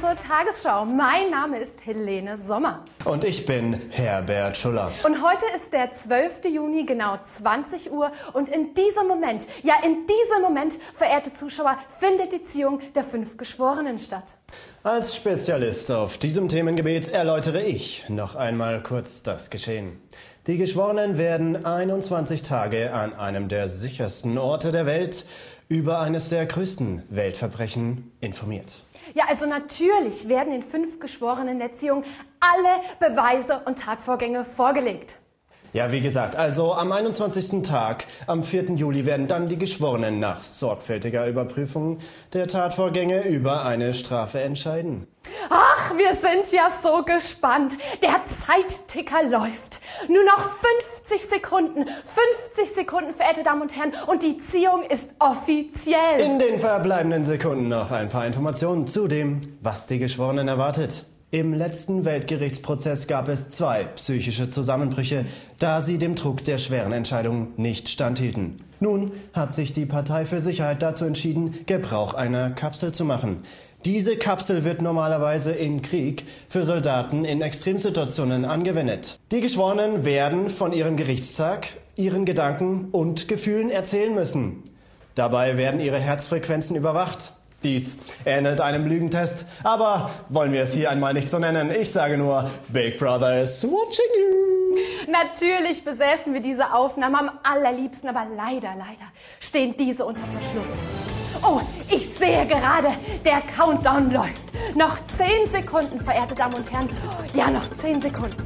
Zur Tagesschau. Mein Name ist Helene Sommer. Und ich bin Herbert Schuller. Und heute ist der 12. Juni, genau 20 Uhr. Und in diesem Moment, ja in diesem Moment, verehrte Zuschauer, findet die Ziehung der fünf Geschworenen statt. Als Spezialist auf diesem Themengebiet erläutere ich noch einmal kurz das Geschehen. Die Geschworenen werden 21 Tage an einem der sichersten Orte der Welt über eines der größten Weltverbrechen informiert. Ja, also natürlich werden den fünf Geschworenen der Ziehung alle Beweise und Tatvorgänge vorgelegt. Ja, wie gesagt, also am 21. Tag, am 4. Juli, werden dann die Geschworenen nach sorgfältiger Überprüfung der Tatvorgänge über eine Strafe entscheiden. Ach, wir sind ja so gespannt. Der Zeitticker läuft. Nur noch 50 Sekunden. 50 Sekunden, verehrte Damen und Herren. Und die Ziehung ist offiziell. In den verbleibenden Sekunden noch ein paar Informationen zu dem, was die Geschworenen erwartet. Im letzten Weltgerichtsprozess gab es zwei psychische Zusammenbrüche, da sie dem Druck der schweren Entscheidung nicht standhielten. Nun hat sich die Partei für Sicherheit dazu entschieden, Gebrauch einer Kapsel zu machen. Diese Kapsel wird normalerweise im Krieg für Soldaten in Extremsituationen angewendet. Die Geschworenen werden von ihrem Gerichtstag, ihren Gedanken und Gefühlen erzählen müssen. Dabei werden ihre Herzfrequenzen überwacht. Dies ähnelt einem Lügentest, aber wollen wir es hier einmal nicht so nennen. Ich sage nur, Big Brother is watching you. Natürlich besäßen wir diese Aufnahme am allerliebsten, aber leider, leider stehen diese unter Verschluss. Oh, ich sehe gerade, der Countdown läuft. Noch zehn Sekunden, verehrte Damen und Herren. Ja, noch zehn Sekunden.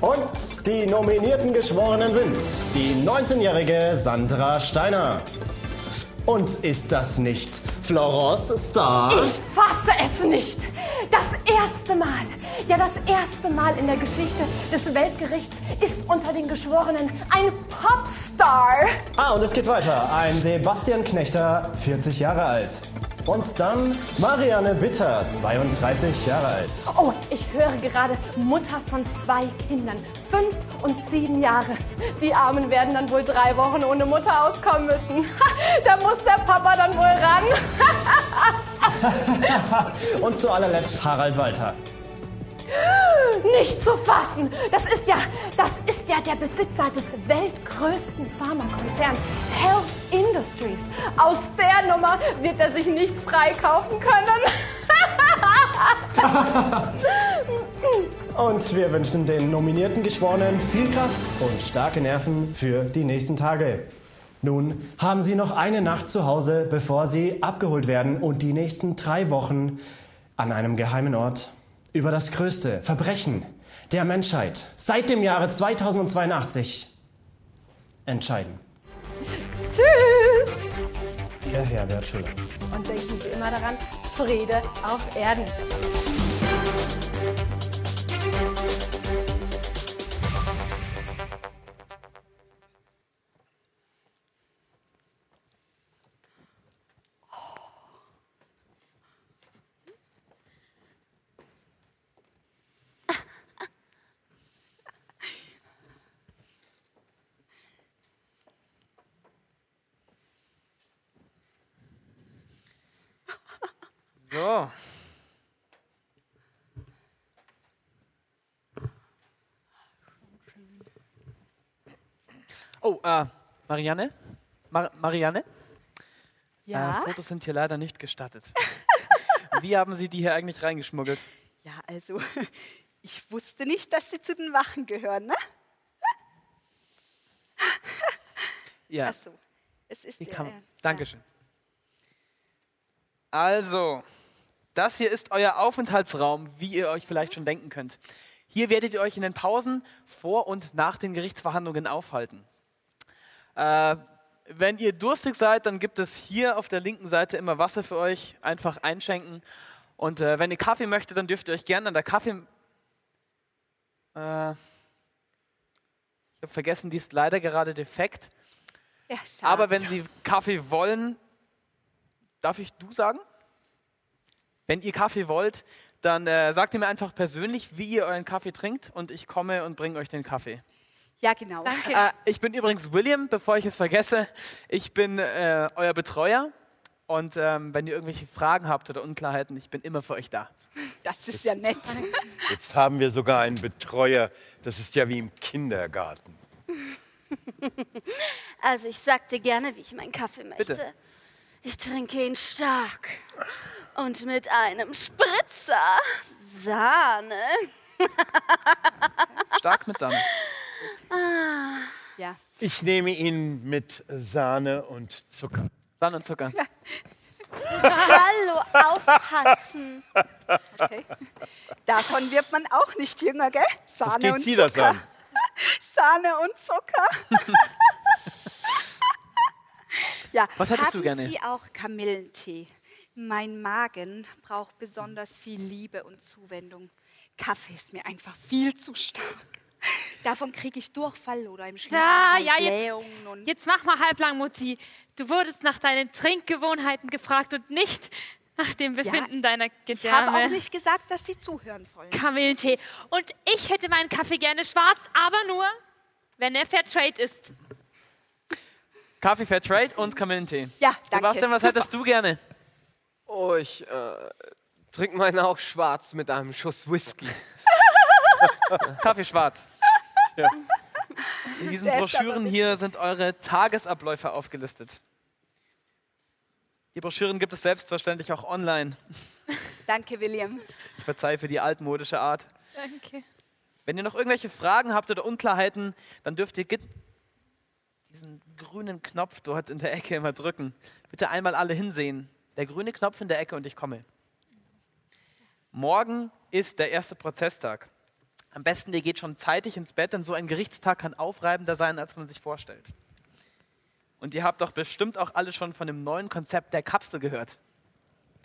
Und die nominierten Geschworenen sind die 19-jährige Sandra Steiner. Und ist das nicht Florence Star? Ich fasse es nicht. Das erste Mal, ja das erste Mal in der Geschichte des Weltgerichts ist unter den Geschworenen ein Popstar. Ah, und es geht weiter. Ein Sebastian Knechter, 40 Jahre alt. Und dann Marianne Bitter, 32 Jahre alt. Oh, ich höre gerade Mutter von zwei Kindern, fünf und sieben Jahre. Die Armen werden dann wohl drei Wochen ohne Mutter auskommen müssen. Da muss der Papa dann wohl ran. Und zu allerletzt Harald Walter. Nicht zu fassen. Das ist ja, das ist ja der Besitzer des weltgrößten Pharmakonzerns Health Industries. Aus der Nummer wird er sich nicht freikaufen können. Und wir wünschen den nominierten Geschworenen viel Kraft und starke Nerven für die nächsten Tage. Nun haben Sie noch eine Nacht zu Hause, bevor Sie abgeholt werden und die nächsten drei Wochen an einem geheimen Ort über das größte Verbrechen der Menschheit seit dem Jahre 2082 entscheiden. Tschüss. Ihr Herbert Schüller. Und denken Sie immer daran, Friede auf Erden. Marianne? Mar Marianne? Ja? Äh, Fotos sind hier leider nicht gestattet. Wie haben Sie die hier eigentlich reingeschmuggelt? Ja, also, ich wusste nicht, dass sie zu den Wachen gehören, ne? Ja, Ach so, es ist ja, kann, äh, Dankeschön. Also, das hier ist euer Aufenthaltsraum, wie ihr euch vielleicht schon denken könnt. Hier werdet ihr euch in den Pausen vor und nach den Gerichtsverhandlungen aufhalten. Äh, wenn ihr durstig seid, dann gibt es hier auf der linken Seite immer Wasser für euch. Einfach einschenken. Und äh, wenn ihr Kaffee möchtet, dann dürft ihr euch gerne an der Kaffee. Äh, habe vergessen, die ist leider gerade defekt. Ja. Aber wenn Sie Kaffee wollen, darf ich du sagen? Wenn ihr Kaffee wollt, dann äh, sagt ihr mir einfach persönlich, wie ihr euren Kaffee trinkt und ich komme und bringe euch den Kaffee. Ja, genau. Danke. Äh, ich bin übrigens William, bevor ich es vergesse. Ich bin äh, euer Betreuer und ähm, wenn ihr irgendwelche Fragen habt oder Unklarheiten, ich bin immer für euch da. Das ist ja nett. Jetzt haben wir sogar einen Betreuer. Das ist ja wie im Kindergarten. Also ich sag dir gerne, wie ich meinen Kaffee möchte. Bitte. Ich trinke ihn stark und mit einem Spritzer Sahne. Stark mit Sahne. Ja. Ich nehme ihn mit Sahne und Zucker. Sahne und Zucker. Hallo, aufpassen. Okay. Davon wird man auch nicht jünger, gell? Sahne Was geht und Sie Zucker. das an? Sahne und Zucker. ja. Was hättest Haben du gerne? Sie auch Kamillentee? Mein Magen braucht besonders viel Liebe und Zuwendung. Kaffee ist mir einfach viel zu stark. Davon kriege ich Durchfall oder im schlimmsten ja, und jetzt, jetzt mach mal halblang, Mutti. Du wurdest nach deinen Trinkgewohnheiten gefragt und nicht nach dem Befinden deiner Ich habe auch Gedärme. nicht gesagt, dass Sie zuhören sollen. Kamillentee. Und ich hätte meinen Kaffee gerne schwarz, aber nur, wenn er Fairtrade ist. Kaffee Fairtrade und Kamillentee. Ja, danke. Sebastian, was Super. hättest du gerne? Oh, ich äh, trinke meinen auch schwarz mit einem Schuss Whisky. Kaffee schwarz. In diesen Der Broschüren hier sind eure Tagesabläufe aufgelistet. Die Broschüren gibt es selbstverständlich auch online. Danke, William. Ich verzeihe für die altmodische Art. Danke. Wenn ihr noch irgendwelche Fragen habt oder Unklarheiten, dann dürft ihr diesen grünen Knopf dort in der Ecke immer drücken. Bitte einmal alle hinsehen. Der grüne Knopf in der Ecke und ich komme. Morgen ist der erste Prozesstag. Am besten, ihr geht schon zeitig ins Bett, denn so ein Gerichtstag kann aufreibender sein, als man sich vorstellt. Und ihr habt doch bestimmt auch alle schon von dem neuen Konzept der Kapsel gehört.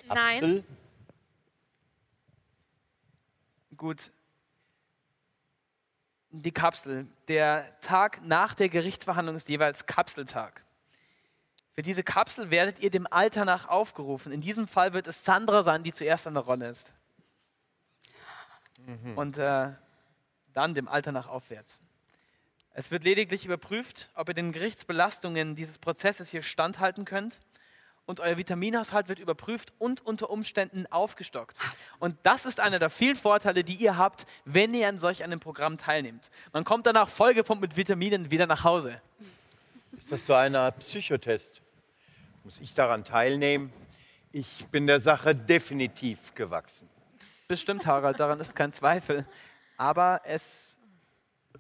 Nein. Apfel? Gut. Die Kapsel. Der Tag nach der Gerichtsverhandlung ist jeweils Kapseltag. Für diese Kapsel werdet ihr dem Alter nach aufgerufen. In diesem Fall wird es Sandra sein, die zuerst an der Rolle ist. Und äh, dann dem Alter nach aufwärts. Es wird lediglich überprüft, ob ihr den Gerichtsbelastungen dieses Prozesses hier standhalten könnt. Und euer Vitaminhaushalt wird überprüft und unter Umständen aufgestockt. Und das ist einer der vielen Vorteile, die ihr habt, wenn ihr an solch einem Programm teilnehmt. Man kommt danach vollgepumpt mit Vitaminen wieder nach Hause. Ist das so eine Art Psychotest? Muss ich daran teilnehmen? Ich bin der Sache definitiv gewachsen. Bestimmt, Harald, daran ist kein Zweifel. Aber es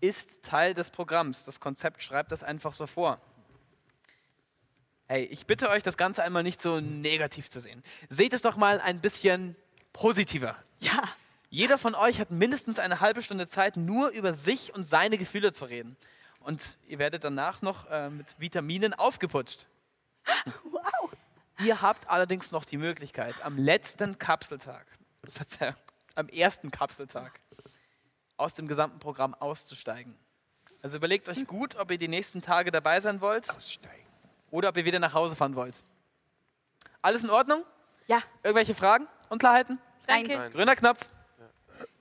ist Teil des Programms. Das Konzept schreibt das einfach so vor. Hey, ich bitte euch, das Ganze einmal nicht so negativ zu sehen. Seht es doch mal ein bisschen positiver. Ja. Jeder von euch hat mindestens eine halbe Stunde Zeit, nur über sich und seine Gefühle zu reden. Und ihr werdet danach noch äh, mit Vitaminen aufgeputscht. Wow. Ihr habt allerdings noch die Möglichkeit, am letzten Kapseltag, Verzeihung, am ersten Kapseltag, aus dem gesamten Programm auszusteigen. Also überlegt euch gut, ob ihr die nächsten Tage dabei sein wollt Aussteigen. oder ob ihr wieder nach Hause fahren wollt. Alles in Ordnung? Ja. Irgendwelche Fragen? Unklarheiten? Danke. Grüner Knopf.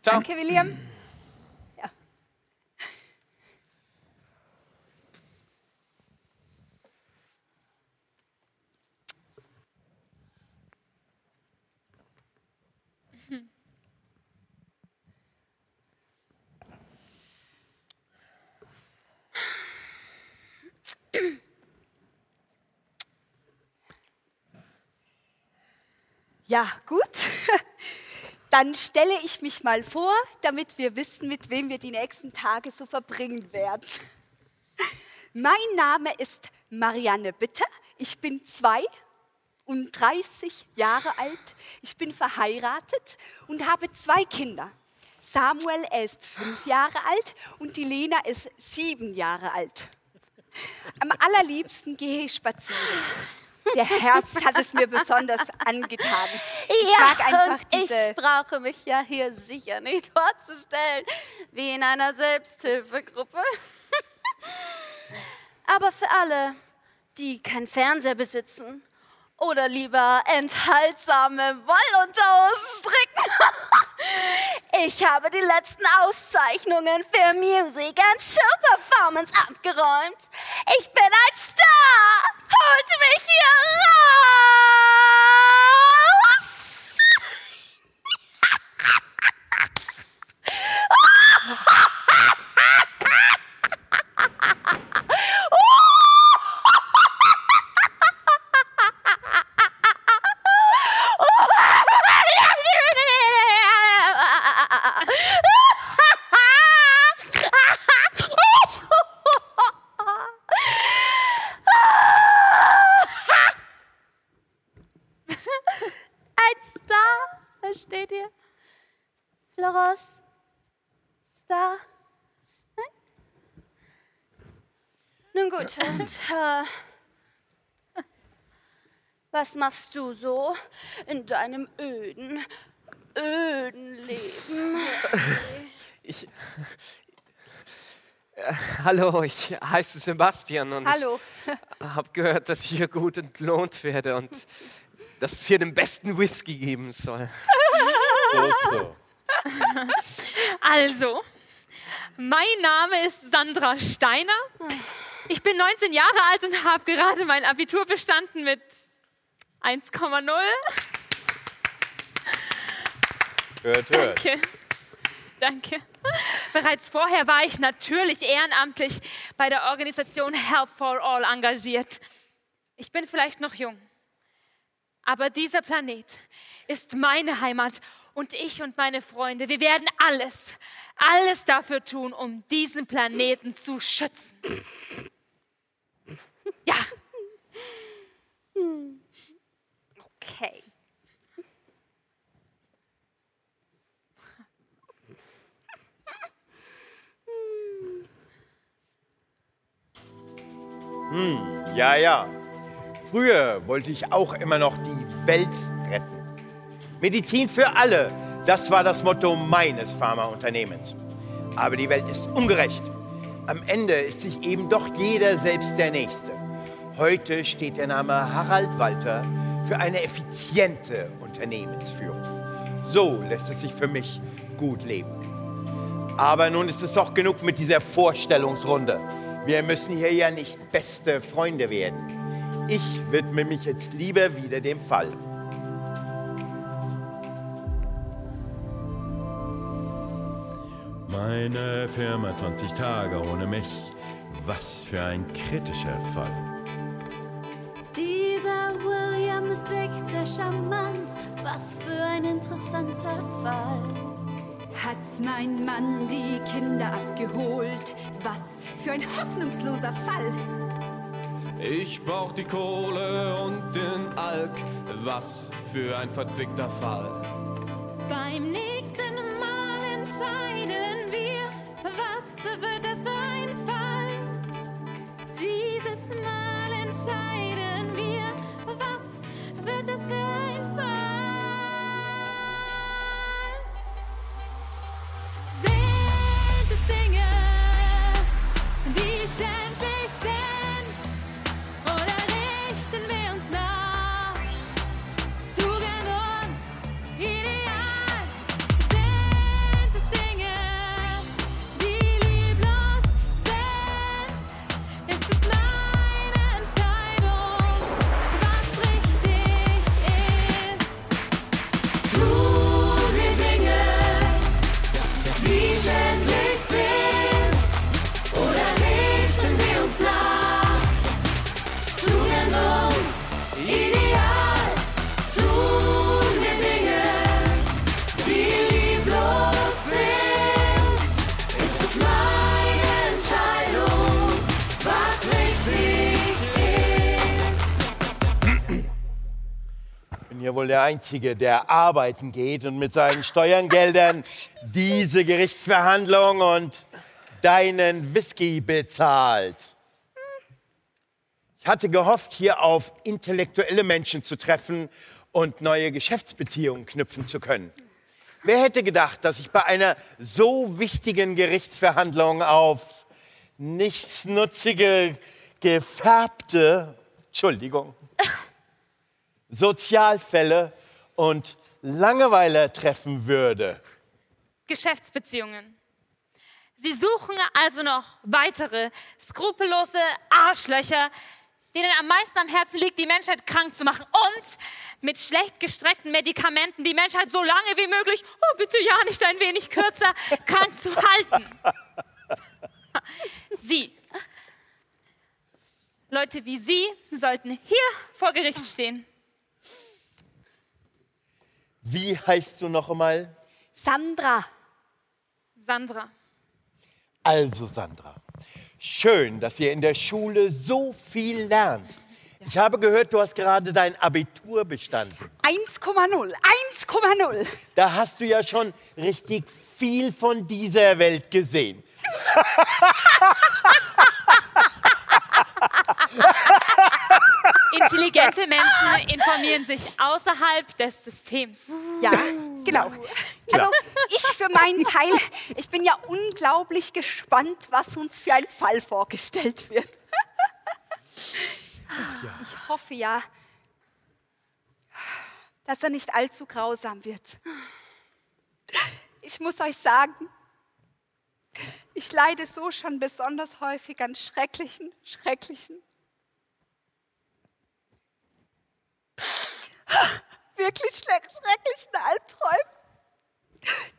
Ciao. Danke, William. Ja, gut. Dann stelle ich mich mal vor, damit wir wissen, mit wem wir die nächsten Tage so verbringen werden. Mein Name ist Marianne Bitter. Ich bin 32 Jahre alt. Ich bin verheiratet und habe zwei Kinder. Samuel, er ist fünf Jahre alt und die Lena ist sieben Jahre alt. Am allerliebsten gehe ich spazieren. Der Herbst hat es mir besonders angetan. Ich ja, mag einfach und diese ich brauche mich ja hier sicher nicht vorzustellen, wie in einer Selbsthilfegruppe. Aber für alle, die keinen Fernseher besitzen oder lieber enthaltsame Wollunterhosen stricken, ich habe die letzten Auszeichnungen für Music and Show Performance abgeräumt. Ich bin ein Star! Holt mich hier raus! Ein Star, was steht hier? Florence? Star? Nein? Nun gut, und äh, was machst du so in deinem öden, öden Leben? Ich. Äh, hallo, ich heiße Sebastian und Hallo. habe gehört, dass ich hier gut entlohnt werde und dass es hier den besten Whisky geben soll. So, so. Also, mein Name ist Sandra Steiner. Ich bin 19 Jahre alt und habe gerade mein Abitur bestanden mit 1,0. Hört, hört. Danke. Danke. Bereits vorher war ich natürlich ehrenamtlich bei der Organisation Help for All engagiert. Ich bin vielleicht noch jung, aber dieser Planet ist meine Heimat und ich und meine Freunde, wir werden alles, alles dafür tun, um diesen Planeten zu schützen. Ja, Okay. Ja, ja. Früher wollte ich auch immer noch die Welt retten. Medizin für alle, das war das Motto meines Pharmaunternehmens. Aber die Welt ist ungerecht. Am Ende ist sich eben doch jeder selbst der Nächste. Heute steht der Name Harald Walter für eine effiziente Unternehmensführung. So lässt es sich für mich gut leben. Aber nun ist es auch genug mit dieser Vorstellungsrunde. Wir müssen hier ja nicht beste Freunde werden. Ich widme mich jetzt lieber wieder dem Fall. Meine Firma 20 Tage ohne mich. Was für ein kritischer Fall. Ist wirklich sehr charmant. Was für ein interessanter Fall. Hat mein Mann die Kinder abgeholt? Was für ein hoffnungsloser Fall. Ich brauch die Kohle und den Alk. Was für ein verzwickter Fall. Beim nächsten Einzige, der arbeiten geht und mit seinen Steuergeldern diese Gerichtsverhandlung und deinen Whisky bezahlt. Ich hatte gehofft, hier auf intellektuelle Menschen zu treffen und neue Geschäftsbeziehungen knüpfen zu können. Wer hätte gedacht, dass ich bei einer so wichtigen Gerichtsverhandlung auf nichtsnutzige gefärbte, Entschuldigung, Sozialfälle und Langeweile treffen würde. Geschäftsbeziehungen. Sie suchen also noch weitere skrupellose Arschlöcher, denen am meisten am Herzen liegt, die Menschheit krank zu machen und mit schlecht gestreckten Medikamenten die Menschheit so lange wie möglich, oh bitte ja nicht ein wenig kürzer, krank zu halten. Sie, Leute wie Sie, sollten hier vor Gericht stehen. Wie heißt du noch einmal? Sandra. Sandra. Also, Sandra, schön, dass ihr in der Schule so viel lernt. Ich habe gehört, du hast gerade dein Abitur bestanden. 1,0. 1,0. Da hast du ja schon richtig viel von dieser Welt gesehen. Intelligente Menschen informieren sich außerhalb des Systems. Ja, genau. Also ich für meinen Teil, ich bin ja unglaublich gespannt, was uns für ein Fall vorgestellt wird. Ich hoffe ja, dass er nicht allzu grausam wird. Ich muss euch sagen, ich leide so schon besonders häufig an schrecklichen, schrecklichen, wirklich schreck- schrecklichen Albträumen.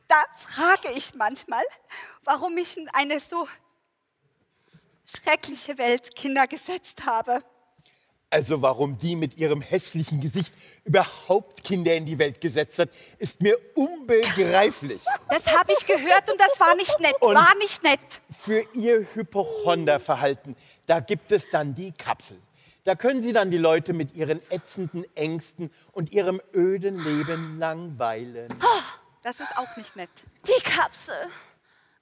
Da frage ich manchmal, warum ich in eine so schreckliche Welt Kinder gesetzt habe. Also warum die mit ihrem hässlichen Gesicht überhaupt Kinder in die Welt gesetzt hat, ist mir unbegreiflich. Das habe ich gehört und das war nicht nett, Und- war nicht nett. Für ihr Hypochonderverhalten, da gibt es dann die Kapsel. Da können Sie dann die Leute mit ihren ätzenden Ängsten und ihrem öden Leben langweilen. Das ist auch nicht nett. Die Kapsel.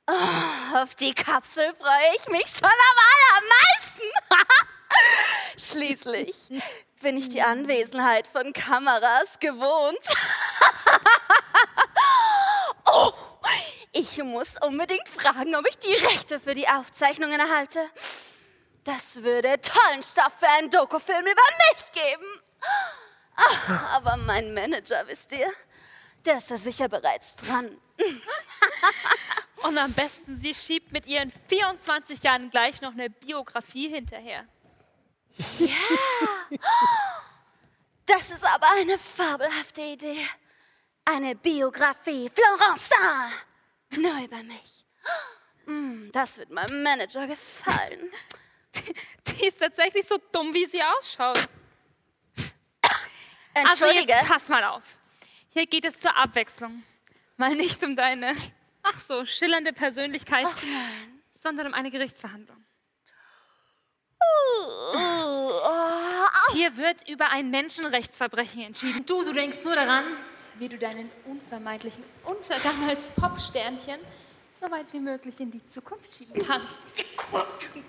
Oh, auf die Kapsel freue ich mich schon am allermeisten. Schließlich bin ich die Anwesenheit von Kameras gewohnt. oh, ich muss unbedingt fragen, ob ich die Rechte für die Aufzeichnungen erhalte. Das würde tollen Stoff für einen Dokufilm über mich geben. Ah, Aber mein Manager, wisst ihr, der ist da sicher bereits dran. Und am besten, sie schiebt mit ihren 24 Jahren gleich noch eine Biografie hinterher. Ja. Das ist aber eine fabelhafte Idee. Eine Biografie. Florence da. Nur über mich. Mm, Das wird meinem Manager gefallen. Die ist tatsächlich so dumm, wie sie ausschaut. Entschuldige. Also jetzt pass mal auf. Hier geht es zur Abwechslung. Mal nicht um deine, ach so, schillernde Persönlichkeit, sondern um eine Gerichtsverhandlung. Hier wird über ein Menschenrechtsverbrechen entschieden. Du, du denkst nur daran, wie du deinen unvermeidlichen Untergang als Popsternchen so weit wie möglich in die Zukunft schieben kannst. Fass mich nicht an! Hey, hey, hey, hey,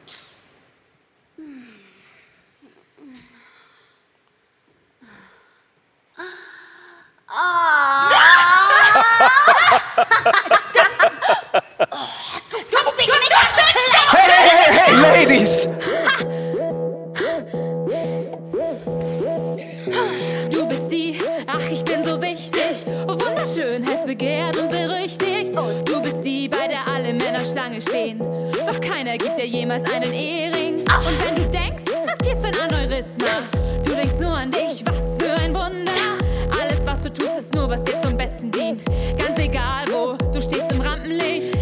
Ladies! Du bist die, ach ich bin so wichtig, wunderschön, heiß begehrt und berüchtigt. Du bist die, bei der alle Männer Schlange stehen. Doch keiner gibt dir jemals einen Ehering. Und wenn du denkst, riskierst du ein Aneurysma. Du denkst nur an dich, was für ein Wunder. Alles, was du tust, ist nur, was dir zum Besten dient. Ganz egal wo, du stehst im Rampenlicht.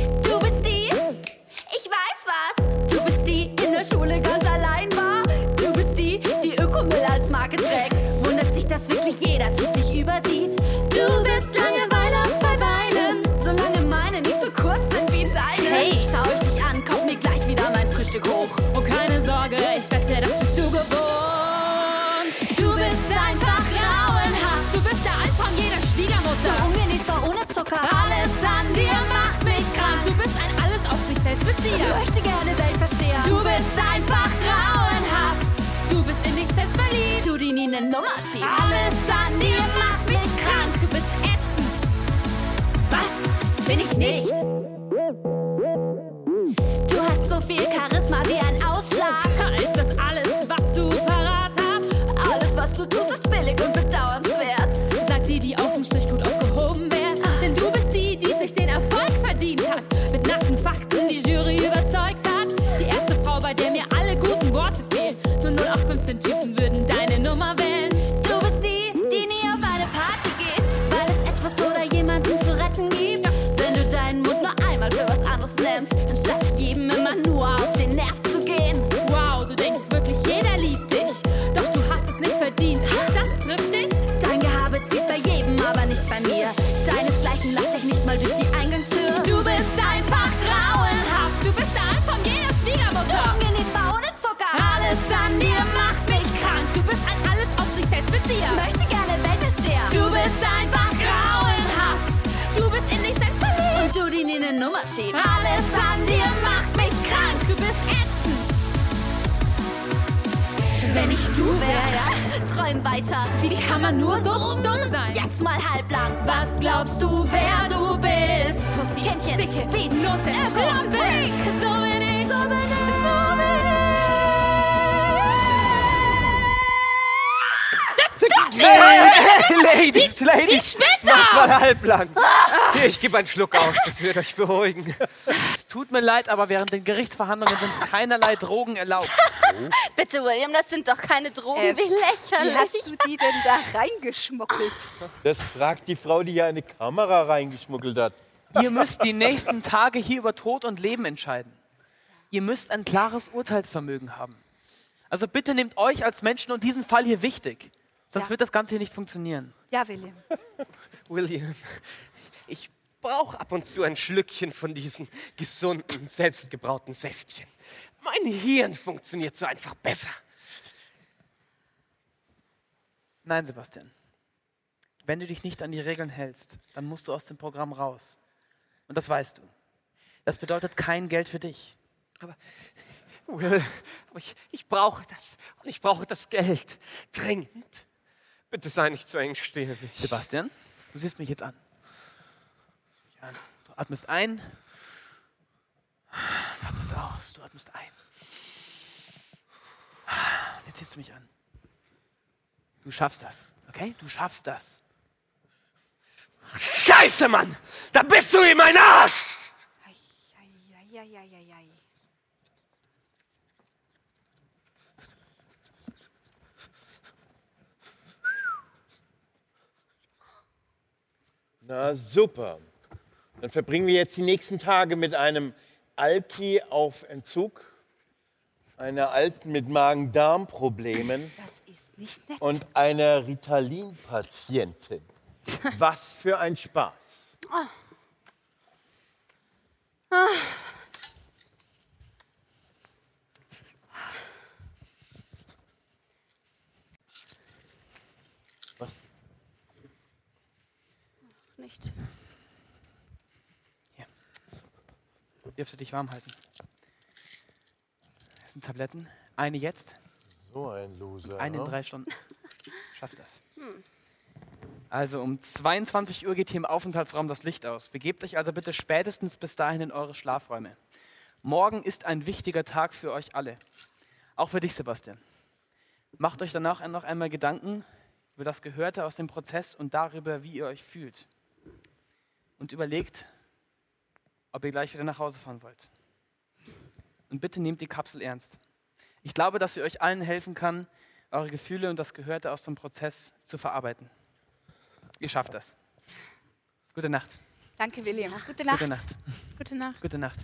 Ich möchte gerne Weltversteher. Du bist einfach grauenhaft. Du bist in dich selbst verliebt. Du, die nie eine Nummer schiebst. Alles an dir macht mich krank. Du bist ätzend. Was? Bin ich nicht? Du hast so viel Charisma wie ein nicht bei mir. Deinesgleichen lass ich nicht mal durch die Wenn ich du wäre, ja, träum weiter. Wie kann man nur so dumm sein? Jetzt mal halblang. Was glaubst du, wer du bist? Tussi, Kindchen, Zicke, Biest, Note, Schlampig. So bin ich. So bin ich. So bin ich. Ladies, Die- Ladies, die macht mal halblang. Hier, ich gebe einen Schluck aus, das wird euch beruhigen. Es tut mir leid, aber während den Gerichtsverhandlungen sind keinerlei Drogen erlaubt. Bitte, William, das sind doch keine Drogen. Äh, Wie lächerlich. Wie hast du die denn da reingeschmuggelt? Das fragt die Frau, die hier eine Kamera reingeschmuggelt hat. Ihr müsst die nächsten Tage hier über Tod und Leben entscheiden. Ihr müsst ein klares Urteilsvermögen haben. Also bitte nehmt euch als Menschen und diesen Fall hier wichtig. Sonst Ja. wird das Ganze hier nicht funktionieren. Ja, William. William, ich brauche ab und zu ein Schlückchen von diesen gesunden, selbstgebrauten Säftchen. Mein Hirn funktioniert so einfach besser. Nein, Sebastian. Wenn du dich nicht an die Regeln hältst, dann musst du aus dem Programm raus. Und das weißt du. Das bedeutet kein Geld für dich. Aber, Will, aber ich, ich brauche das. Und ich brauche das Geld. Dringend. Bitte sei nicht so engstirnig. Sebastian, du siehst mich jetzt an. Du atmest ein, du atmest aus, du atmest ein. Jetzt siehst du mich an. Du schaffst das, okay? Du schaffst das. Scheiße, Mann! Da bist du in mein Arsch! Na super. Dann verbringen wir jetzt die nächsten Tage mit einem Alki auf Entzug, einer Alten mit Magen-Darm-Problemen und einer Ritalin-Patientin. Was für ein Spaß. Ah. Ah. Was? Nicht. Dürfst du dich warm halten? Das sind Tabletten. Eine jetzt, So ein Loser. eine in ne? drei Stunden. Schaff das. Hm. Also um 22 Uhr geht hier im Aufenthaltsraum das Licht aus. Begebt euch also bitte spätestens bis dahin in eure Schlafräume. Morgen ist ein wichtiger Tag für euch alle. Auch für dich, Sebastian. Macht euch danach noch einmal Gedanken über das Gehörte aus dem Prozess und darüber, wie ihr euch fühlt. Und überlegt, ob ihr gleich wieder nach Hause fahren wollt. Und bitte nehmt die Kapsel ernst. Ich glaube, dass sie euch allen helfen kann, eure Gefühle und das Gehörte aus dem Prozess zu verarbeiten. Ihr schafft das. Gute Nacht. Danke, William. Gute Nacht. Gute Nacht. Gute Nacht. Gute Nacht.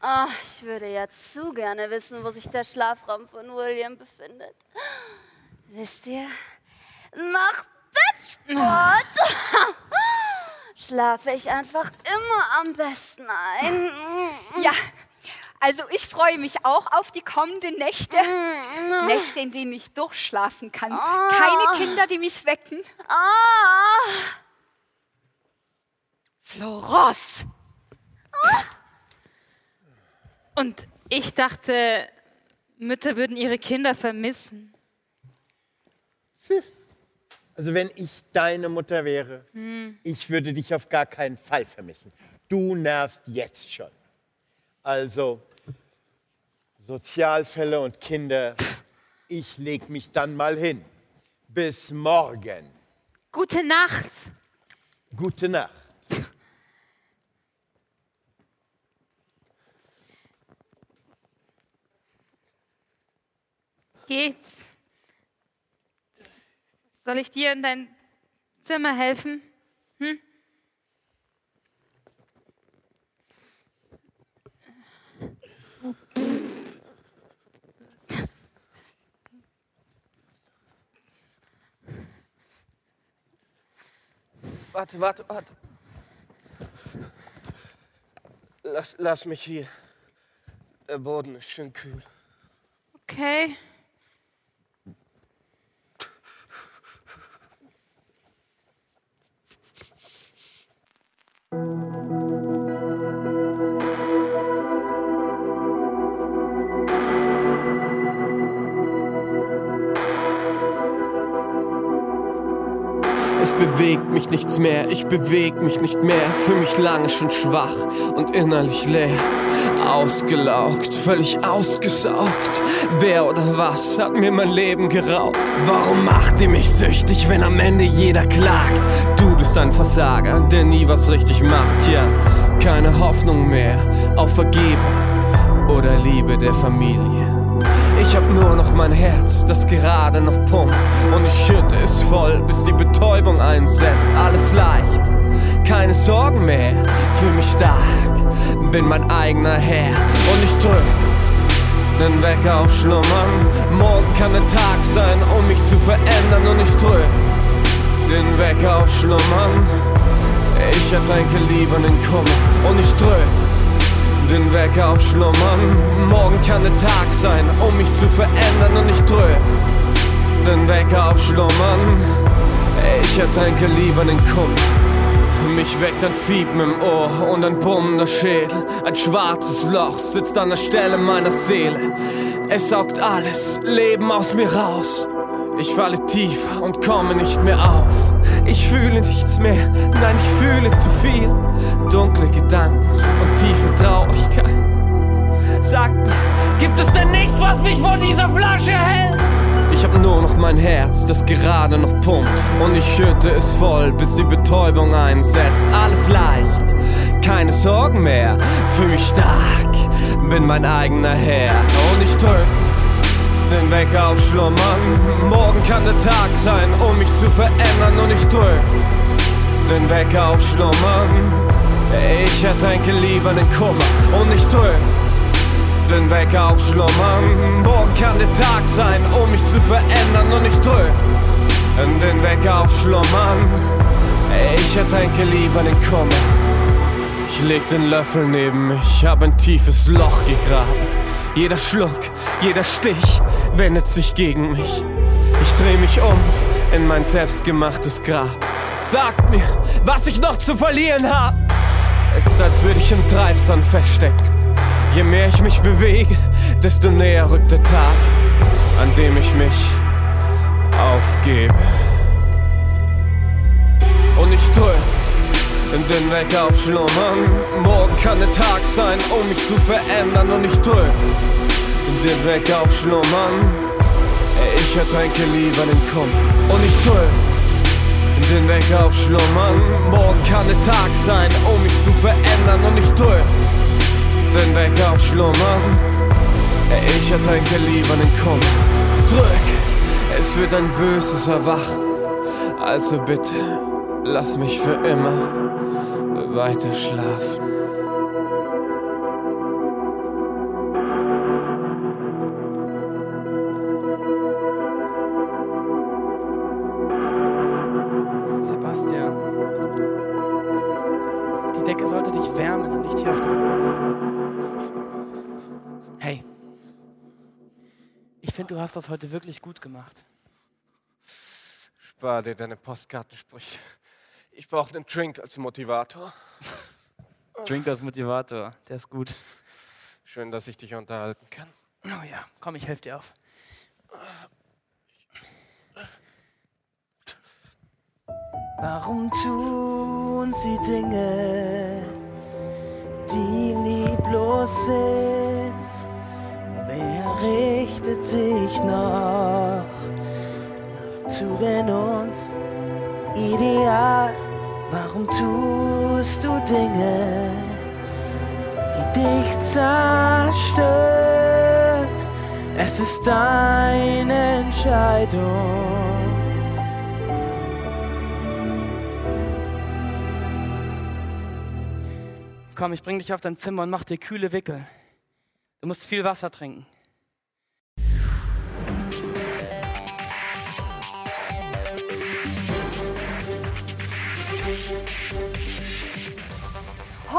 Ah, ich würde ja zu gerne wissen, wo sich der Schlafraum von William befindet. Wisst ihr? Nach Bettsport schlafe ich einfach immer am besten ein. Ja, also ich freue mich auch auf die kommenden Nächte. Nächte, in denen ich durchschlafen kann. Keine Kinder, die mich wecken. Ah. Floros! Und ich dachte, Mütter würden ihre Kinder vermissen. Also wenn ich deine Mutter wäre, hm. ich würde dich auf gar keinen Fall vermissen. Du nervst jetzt schon. Also Sozialfälle und Kinder, ich leg mich dann mal hin. Bis morgen. Gute Nacht. Gute Nacht. Geht's? Soll ich dir in dein Zimmer helfen? Hm? Warte, warte, warte. Lass, lass mich hier. Der Boden ist schön kühl. Okay. Bewegt mich nichts mehr, ich beweg mich nicht mehr, für mich lange schon schwach und innerlich leer. Ausgelaugt, völlig ausgesaugt. Wer oder was hat mir mein Leben geraubt? Warum macht ihr mich süchtig, wenn am Ende jeder klagt? Du bist ein Versager, der nie was richtig macht, ja. Keine Hoffnung mehr auf Vergebung oder Liebe der Familie. Ich hab nur noch mein Herz, das gerade noch pumpt. Und ich schütte es voll, bis die Betäubung einsetzt. Alles leicht, keine Sorgen mehr, fühl mich stark, bin mein eigener Herr. Und ich drück den Wecker auf Schlummern. Morgen kann der Tag sein, um mich zu verändern. Und ich drück den Wecker auf Schlummern. Ich ertränke lieber den Kummer. Und ich drück den Wecker auf Schlummern. Morgen kann der Tag sein, um mich zu verändern und ich drück den Wecker auf Schlummern. Ich ertränke lieber den Kummer. Mich weckt ein Fiepen im Ohr und ein bummender Schädel. Ein schwarzes Loch sitzt an der Stelle meiner Seele. Es saugt alles Leben aus mir raus. Ich falle tiefer und komme nicht mehr auf. Ich fühle nichts mehr, nein, ich fühle zu viel. Dunkle Gedanken und tiefe Traurigkeit. Gibt es denn nichts, was mich von dieser Flasche hält? Ich hab nur noch mein Herz, das gerade noch pumpt. Und ich schütte es voll, bis die Betäubung einsetzt. Alles leicht, keine Sorgen mehr, fühl mich stark, bin mein eigener Herr. Und ich drück den Wecker auf Schlummern. Morgen kann der Tag sein, um mich zu verändern. Und ich drück den Wecker auf Schlummern. Ich ertränke lieber den Kummer. Und ich drück den Wecker auf Schlummern. Morgen kann der Tag sein, um mich zu verändern. Und ich drück den Wecker auf Schlummern. Ich ertränke lieber den Kummer. Ich leg den Löffel neben mich, hab ein tiefes Loch gegraben. Jeder Schluck, jeder Stich wendet sich gegen mich. Ich dreh mich um in mein selbstgemachtes Grab. Sagt mir, was ich noch zu verlieren hab. Ist, als würde ich im Treibsand feststecken. Je mehr ich mich bewege, desto näher rückt der Tag, an dem ich mich aufgebe. Und ich drück den Wecker auf Schlummern. Morgen kann der Tag sein, um mich zu verändern. Und ich drück den Wecker auf Schlummern. Ich ertränke lieber den Kummer. Und ich drück den Wecker auf Schlummern. Morgen kann der Tag sein, um mich zu verändern. Und ich drück den Wecker auf Schlummern. Ich ertränke lieber den Kummer. Drück, es wird ein böses Erwachen. Also bitte, lass mich für immer weiter schlafen. Du hast das heute wirklich gut gemacht. Spar dir deine Postkartensprüche. Ich brauche einen Drink als Motivator. Drink als Motivator, der ist gut. Schön, dass ich dich unterhalten kann. Oh ja, komm, ich helfe dir auf. Warum tun sie Dinge, die lieblos sind? Wer richtet sich noch nach Tugend und Ideal? Warum tust du Dinge, die dich zerstören? Es ist deine Entscheidung. Komm, ich bring dich auf dein Zimmer und mach dir kühle Wickel. Du musst viel Wasser trinken.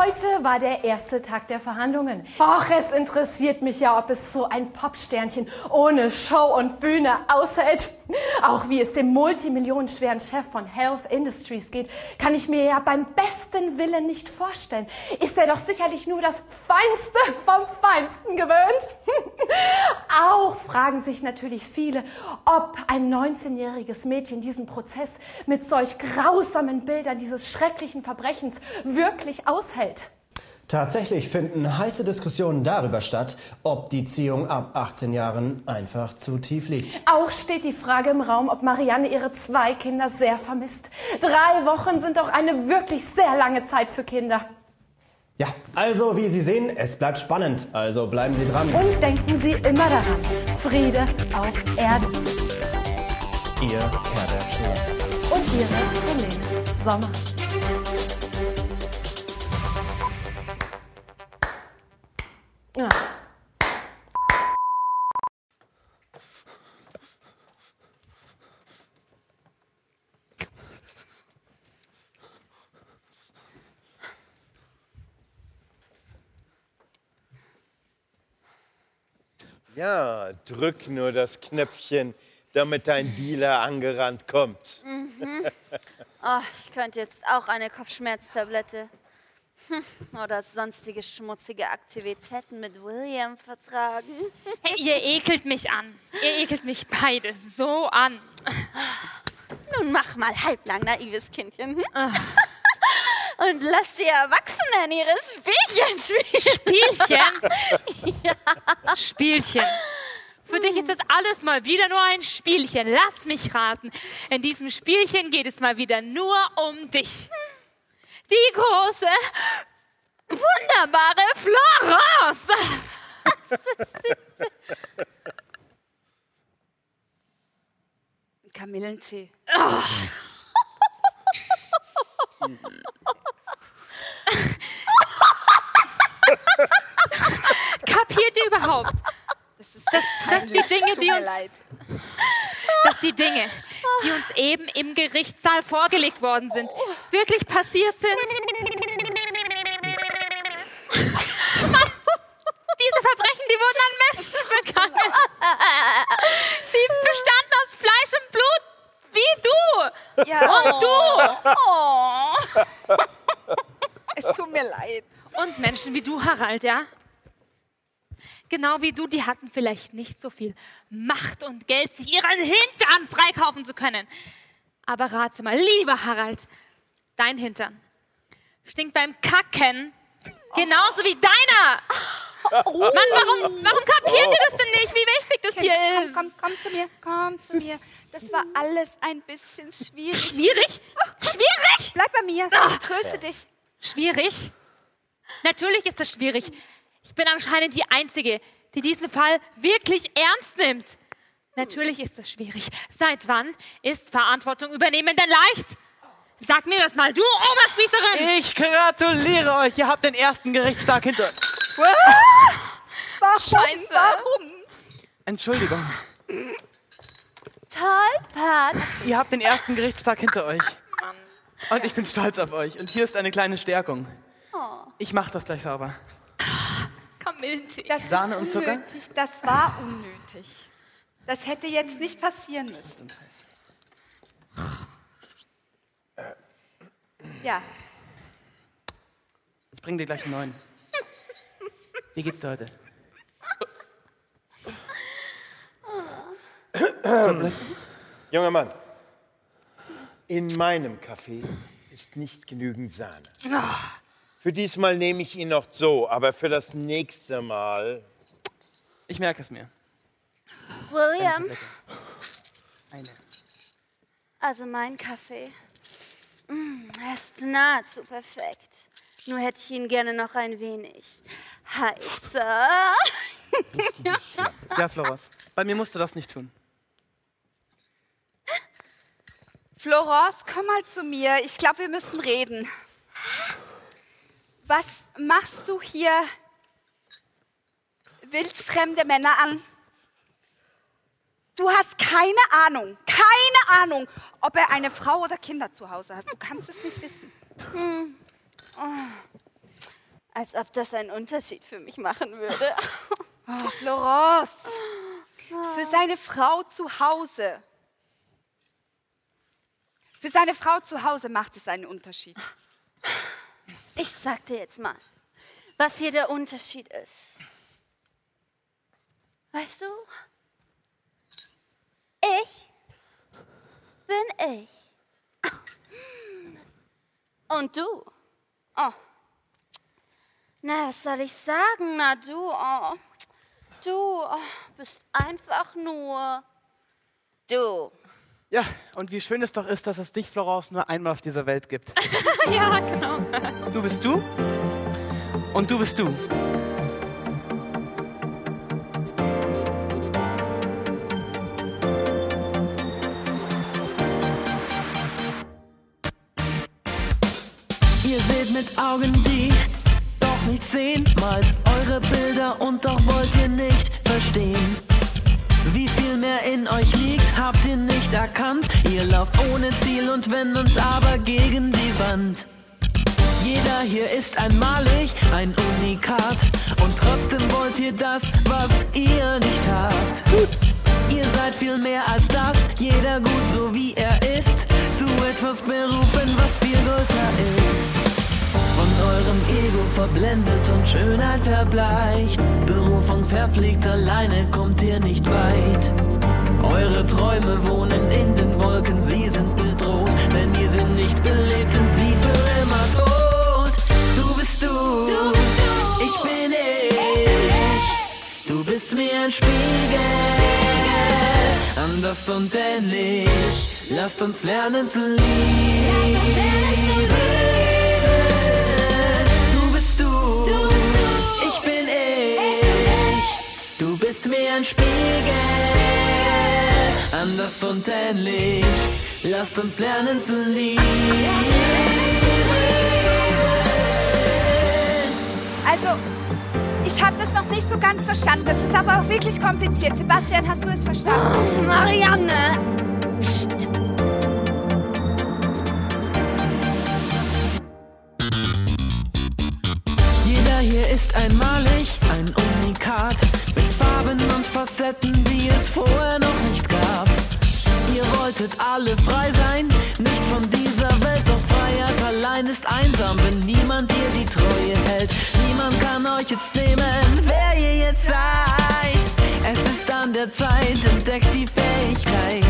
Heute war der erste Tag der Verhandlungen. Och, es interessiert mich ja, ob es so ein Popsternchen ohne Show und Bühne aushält. Auch wie es dem multimillionenschweren Chef von Health Industries geht, kann ich mir ja beim besten Willen nicht vorstellen. Ist er doch sicherlich nur das Feinste vom Feinsten gewöhnt. Auch fragen sich natürlich viele, ob ein 19-jähriges Mädchen diesen Prozess mit solch grausamen Bildern dieses schrecklichen Verbrechens wirklich aushält. Tatsächlich finden heiße Diskussionen darüber statt, ob die Ziehung ab 18 Jahren einfach zu tief liegt. Auch steht die Frage im Raum, ob Marianne ihre zwei Kinder sehr vermisst. Drei Wochen sind doch eine wirklich sehr lange Zeit für Kinder. Ja, also wie Sie sehen, es bleibt spannend, also bleiben Sie dran. Und denken Sie immer daran, Friede auf Erden. Ihr Herbert Schiller. Und Ihre Helene Sommer. Ja. Ja, drück nur das Knöpfchen, damit dein Dealer angerannt kommt. Mhm. Oh, ich könnte jetzt auch eine Kopfschmerztablette hm, oder sonstige schmutzige Aktivitäten mit William vertragen. Hey, ihr ekelt mich an. Ihr ekelt mich beide so an. Nun mach mal halblang, naives Kindchen. hm? Und lass die Erwachsenen ihre Spielchen spielen. Spielchen? Spielchen. Für dich ist das alles mal wieder nur ein Spielchen. Lass mich raten. In diesem Spielchen geht es mal wieder nur um dich. Die große, wunderbare Florence. Kamillentee. Kapiert ihr überhaupt? Das ist dass, dass die Dinge, die uns, dass die Dinge, die uns eben im Gerichtssaal vorgelegt worden sind, wirklich passiert sind. Diese Verbrechen, die wurden an Menschen begangen. Sie bestanden aus Fleisch und Blut, wie du Ja. und du. Oh. Es tut mir leid. Und Menschen wie du, Harald, ja? Genau wie du, die hatten vielleicht nicht so viel Macht und Geld, sich ihren Hintern freikaufen zu können. Aber rate mal, lieber Harald, dein Hintern stinkt beim Kacken genauso wie deiner. Mann, warum, warum kapiert ihr das denn nicht, wie wichtig das hier Komm, ist? komm, komm zu mir, komm zu mir. Das war alles ein bisschen schwierig. Schwierig? Schwierig? Bleib bei mir, ich tröste dich. Schwierig? Natürlich ist das schwierig. Ich bin anscheinend die Einzige, die diesen Fall wirklich ernst nimmt. Natürlich ist das schwierig. Seit wann ist Verantwortung übernehmen denn leicht? Sag mir das mal, du Oberspießerin! Ich gratuliere euch, ihr habt den ersten Gerichtstag hinter euch. Warum? Scheiße. Warum? Entschuldigung, Tollpatsch. ihr habt den ersten Gerichtstag hinter euch. Und ich bin stolz auf euch. Und hier ist eine kleine Stärkung. Ich mache das gleich sauber. Kamillentee. Das Sahne ist und Zucker? unnötig. Das war unnötig. Das hätte jetzt nicht passieren müssen. Ja, Ich bring dir gleich einen neuen. Wie geht's dir heute? Junger Mann, in meinem Kaffee ist nicht genügend Sahne. Für diesmal nehme ich ihn noch so, aber für das nächste Mal. Ich merke es mir. William. Eine. also mein Kaffee. Mm, er ist nahezu perfekt. Nur hätte ich ihn gerne noch ein wenig heißer. Ja, Florence, bei mir musst du das nicht tun. Florence, komm mal zu mir. Ich glaube, wir müssen reden. Was machst du hier wildfremde Männer an? Du hast keine Ahnung, keine Ahnung, ob er eine Frau oder Kinder zu Hause hat. Du kannst es nicht wissen. Hm. Oh. Als ob das einen Unterschied für mich machen würde. Oh, Florence, für seine Frau zu Hause. Für seine Frau zu Hause macht es einen Unterschied. Ich sag dir jetzt mal, was hier der Unterschied ist. Weißt du? Ich bin ich. Und du? Oh. Na, was soll ich sagen? Na, du, oh. Du oh, bist einfach nur du. Ja, und wie schön es doch ist, dass es dich, Florence, nur einmal auf dieser Welt gibt. ja, genau. Du bist du und du bist du. Ihr seht mit Augen, die doch nicht sehen, malt eure Bilder und doch wollt ihr nicht verstehen. Wie viel mehr in euch liegt, habt ihr nicht erkannt. Ihr lauft ohne Ziel und wendet aber gegen die Wand. Jeder hier ist einmalig, ein Unikat. Und trotzdem wollt ihr das, was ihr nicht habt. Ihr seid viel mehr als das, jeder gut so wie er ist. Zu etwas berufen, was viel größer ist. Von eurem Ego verblendet und Schönheit verbleicht. Berufung verfliegt, alleine kommt ihr nicht weit. Eure Träume wohnen in den Wolken, sie sind bedroht. Wenn ihr sie nicht belebt, sind sie für immer tot. Du bist du, ich bin ich. Du bist mir ein Spiegel, anders und ähnlich. Lasst uns lernen zu lieben. Bist mir ein Spiegel, anders und ähnlich. Lasst uns lernen zu lieben. Also, ich habe das noch nicht so ganz verstanden. Das ist aber auch wirklich kompliziert. Sebastian, hast du es verstanden? Marianne! Facetten, die es vorher noch nicht gab. Ihr wolltet alle frei sein, nicht von dieser Welt, doch Freiheit allein ist einsam, wenn niemand dir die Treue hält. Niemand kann euch jetzt nehmen, wer ihr jetzt seid. Es ist an der Zeit, entdeckt die Fähigkeit,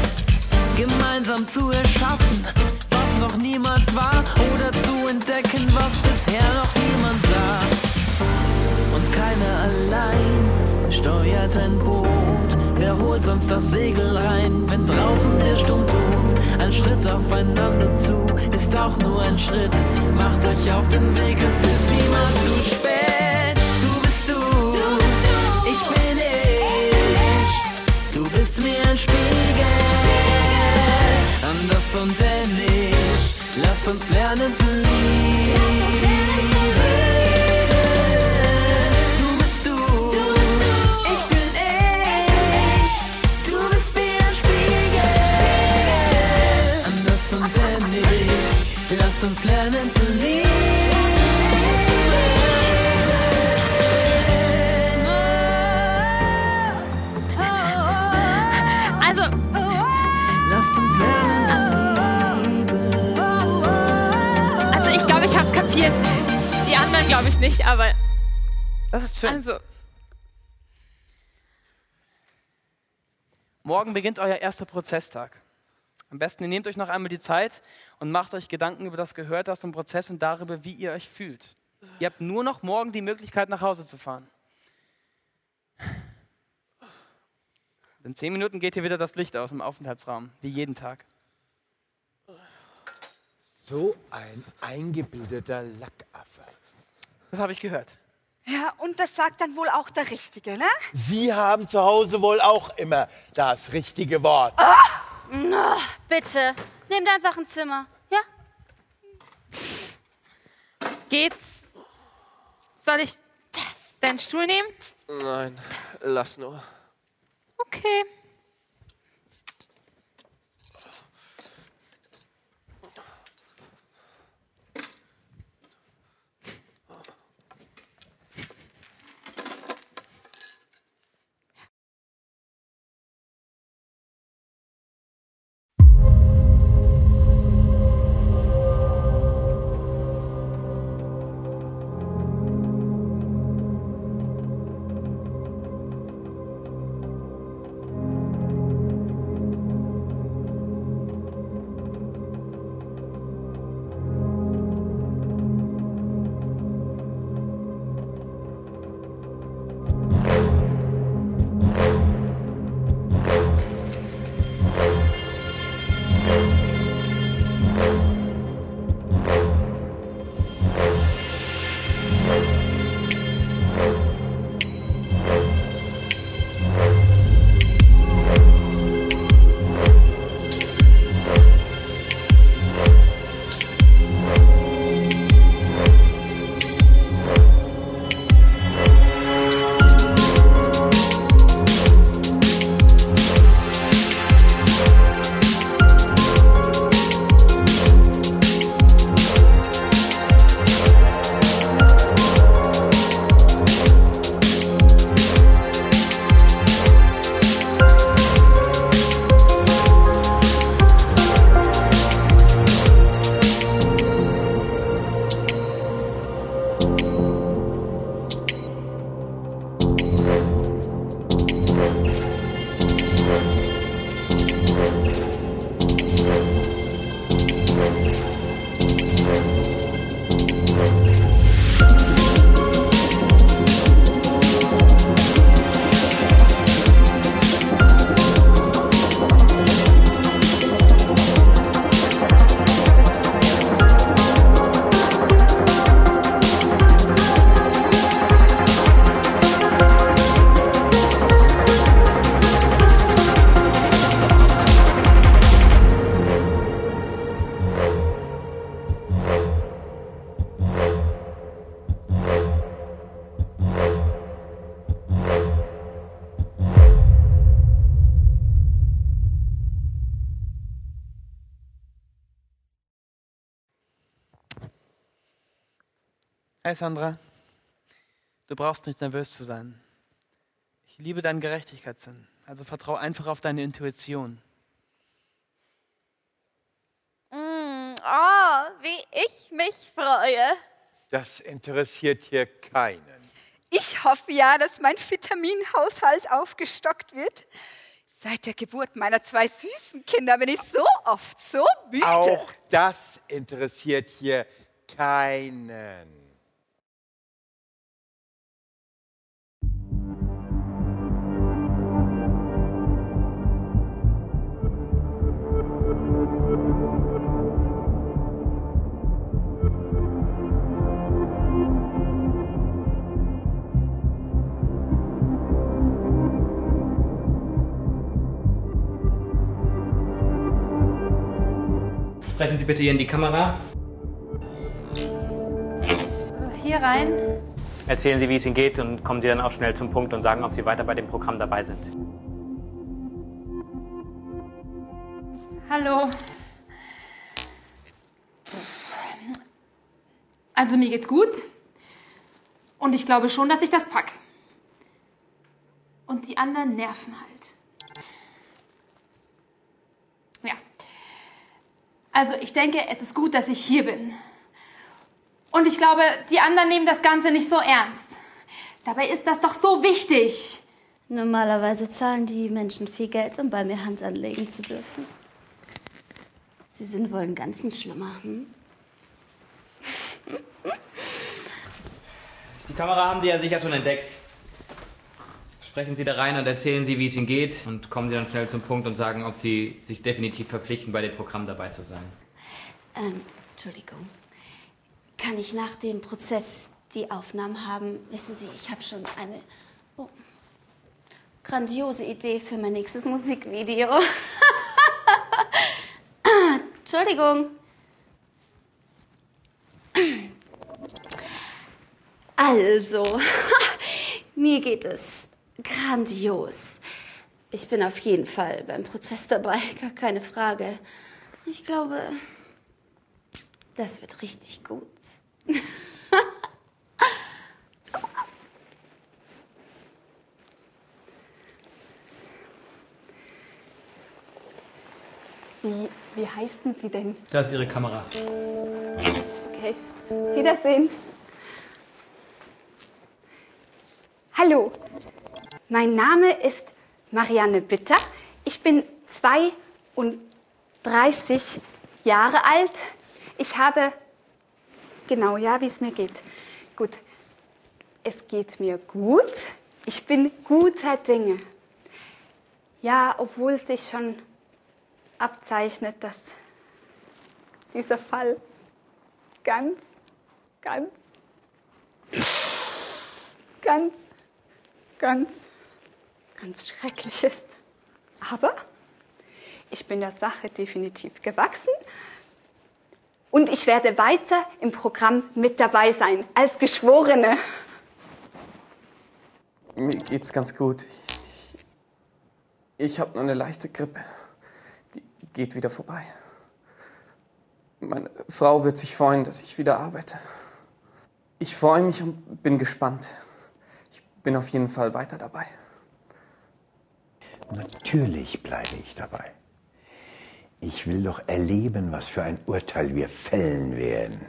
gemeinsam zu erschaffen, was noch niemals war, oder zu entdecken, was bisher noch niemand sah. Und keiner allein steuert ein Boot. Wer holt sonst das Segel rein, wenn draußen der Sturm tobt? Ein Schritt aufeinander zu ist auch nur ein Schritt. Macht euch auf den Weg, es ist niemals zu spät. Du bist du, ich bin ich. Du bist mir ein Spiegel, anders und ähnlich. Lasst uns lernen zu lieben. Lasst uns lernen zu lieben. Also, Lasst uns lernen zu also ich glaube, ich hab's kapiert. Die anderen glaube ich nicht, aber Das ist schön. also, Morgen beginnt euer erster Prozesstag. Am besten, ihr nehmt euch noch einmal die Zeit und macht euch Gedanken über das Gehörte aus dem Prozess und darüber, wie ihr euch fühlt. Ihr habt nur noch morgen die Möglichkeit, nach Hause zu fahren. In zehn Minuten geht hier wieder das Licht aus im Aufenthaltsraum, wie jeden Tag. So ein eingebildeter Lackaffe. Das habe ich gehört. Ja, und das sagt dann wohl auch der Richtige, ne? Sie haben zu Hause wohl auch immer das richtige Wort. Na, bitte, nehmt einfach ein Zimmer, ja? Geht's? Soll ich deinen Stuhl nehmen? Nein, lass nur. Okay. Hey Sandra, du brauchst nicht nervös zu sein. Ich liebe deinen Gerechtigkeitssinn, also vertrau einfach auf deine Intuition. Mm, oh, wie ich mich freue. Das interessiert hier keinen. Ich hoffe ja, dass mein Vitaminhaushalt aufgestockt wird. Seit der Geburt meiner zwei süßen Kinder bin ich so oft so müde. Auch das interessiert hier keinen. Sprechen Sie bitte hier in die Kamera. Hier rein. Erzählen Sie, wie es Ihnen geht und kommen Sie dann auch schnell zum Punkt und sagen, ob Sie weiter bei dem Programm dabei sind. Hallo. Also mir geht's gut. Und ich glaube schon, dass ich das pack. Und die anderen nerven halt. Ja. Also ich denke, es ist gut, dass ich hier bin. Und ich glaube, die anderen nehmen das Ganze nicht so ernst. Dabei ist das doch so wichtig. Normalerweise zahlen die Menschen viel Geld, um bei mir Hand anlegen zu dürfen. Sie sind wohl ein ganzen Schlimmer, hm? Die Kamera haben Sie ja sicher schon entdeckt. Sprechen Sie da rein und erzählen Sie, wie es Ihnen geht und kommen Sie dann schnell zum Punkt und sagen, ob Sie sich definitiv verpflichten, bei dem Programm dabei zu sein. Ähm, Entschuldigung. Kann ich nach dem Prozess die Aufnahmen haben, wissen Sie, ich habe schon eine oh, grandiose Idee für mein nächstes Musikvideo. Entschuldigung. Also, mir geht es grandios. Ich bin auf jeden Fall beim Prozess dabei, gar keine Frage. Ich glaube, das wird richtig gut. Wie, wie heißen Sie denn? Da ist Ihre Kamera. Okay. Wiedersehen. Hallo, mein Name ist Marianne Bitter. Ich bin 32 Jahre alt. Ich habe, genau, ja, wie es mir geht. Gut, es geht mir gut. Ich bin guter Dinge. Ja, obwohl sich schon abzeichnet, dass dieser Fall ganz, ganz, ganz, ganz, ganz schrecklich ist. Aber ich bin der Sache definitiv gewachsen und ich werde weiter im Programm mit dabei sein, als Geschworene. Mir geht's ganz gut. Ich, ich habe nur eine leichte Grippe. Die geht wieder vorbei. Meine Frau wird sich freuen, dass ich wieder arbeite. Ich freue mich und bin gespannt. Ich bin auf jeden Fall weiter dabei. Natürlich bleibe ich dabei. Ich will doch erleben, was für ein Urteil wir fällen werden.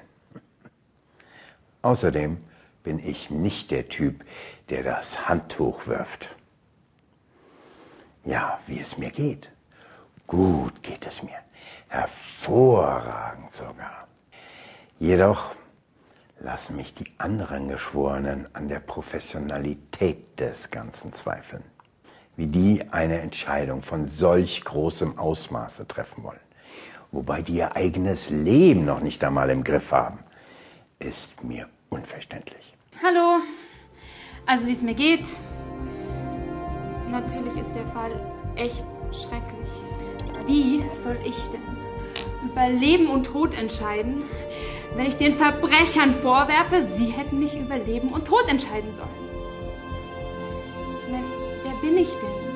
Außerdem bin ich nicht der Typ, der das Handtuch wirft. Ja, wie es mir geht. Gut geht es mir. Hervorragend sogar. Jedoch lassen mich die anderen Geschworenen an der Professionalität des Ganzen zweifeln. Wie die eine Entscheidung von solch großem Ausmaße treffen wollen. Wobei die ihr eigenes Leben noch nicht einmal im Griff haben, ist mir unverständlich. Hallo. Also wie es mir geht. Natürlich ist der Fall echt schrecklich. Wie soll ich denn über Leben und Tod entscheiden, wenn ich den Verbrechern vorwerfe, sie hätten nicht über Leben und Tod entscheiden sollen? Bin ich denn?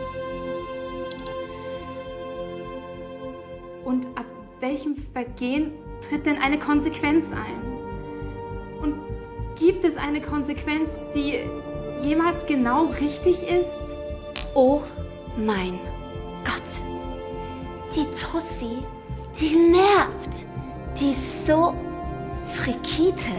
Und ab welchem Vergehen tritt denn eine Konsequenz ein? Und gibt es eine Konsequenz, die jemals genau richtig ist? Oh mein Gott. Die Tussi, die nervt. Die ist so frikite.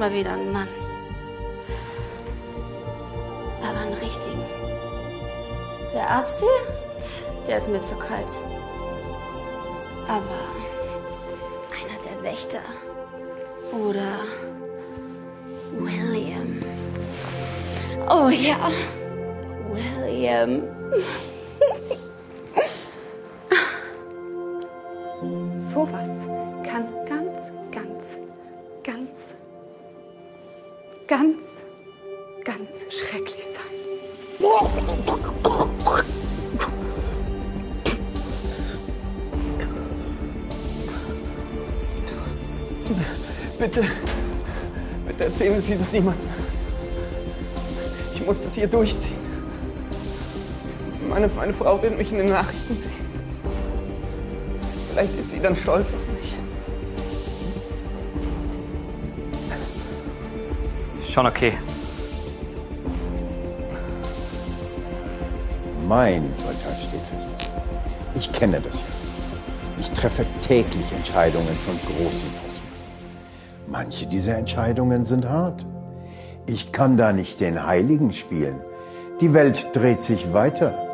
Mal wieder einen Mann. Aber einen richtigen. Der Arzt hier? Der ist mir zu kalt. Aber einer der Wächter. Oder William. Oh ja. William. Sie das niemandem. Ich muss das hier durchziehen. Meine, meine Frau wird mich in den Nachrichten sehen. Vielleicht ist sie dann stolz auf mich. Schon okay. Mein Urteil steht fest. Ich kenne das ja. Ich treffe täglich Entscheidungen von großem Ausmaß. Manche dieser Entscheidungen sind hart. Ich kann da nicht den Heiligen spielen. Die Welt dreht sich weiter.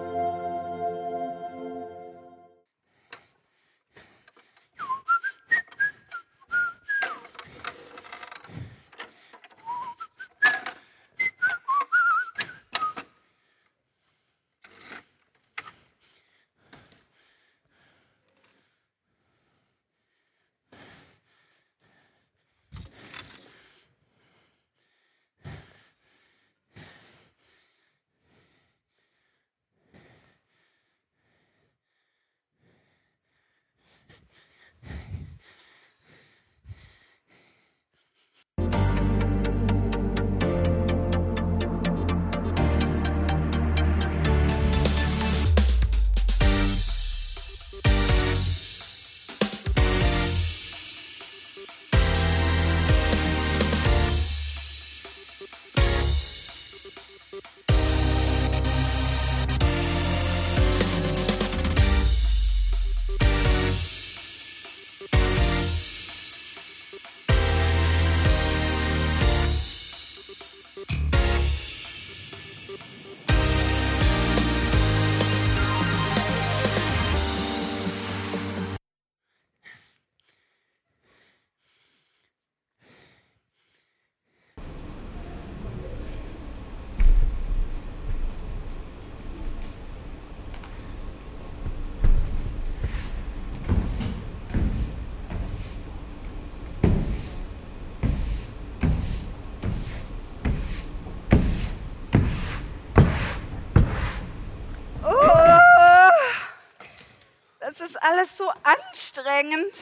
Ist alles so anstrengend.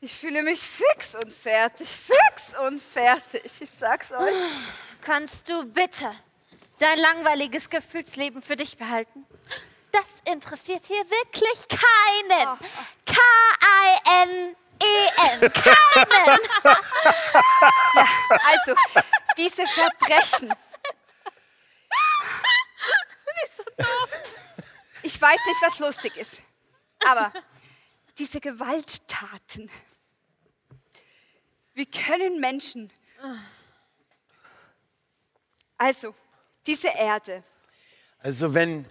Ich fühle mich fix und fertig, fix und fertig. Ich sag's euch. Kannst du bitte dein langweiliges Gefühlsleben für dich behalten? Das interessiert hier wirklich keinen. K-I-N-E-N. Keinen. Ja, also, diese Verbrechen. Ich weiß nicht, was lustig ist, aber diese Gewalttaten. Wie können Menschen. Also, diese Erde. Also wenn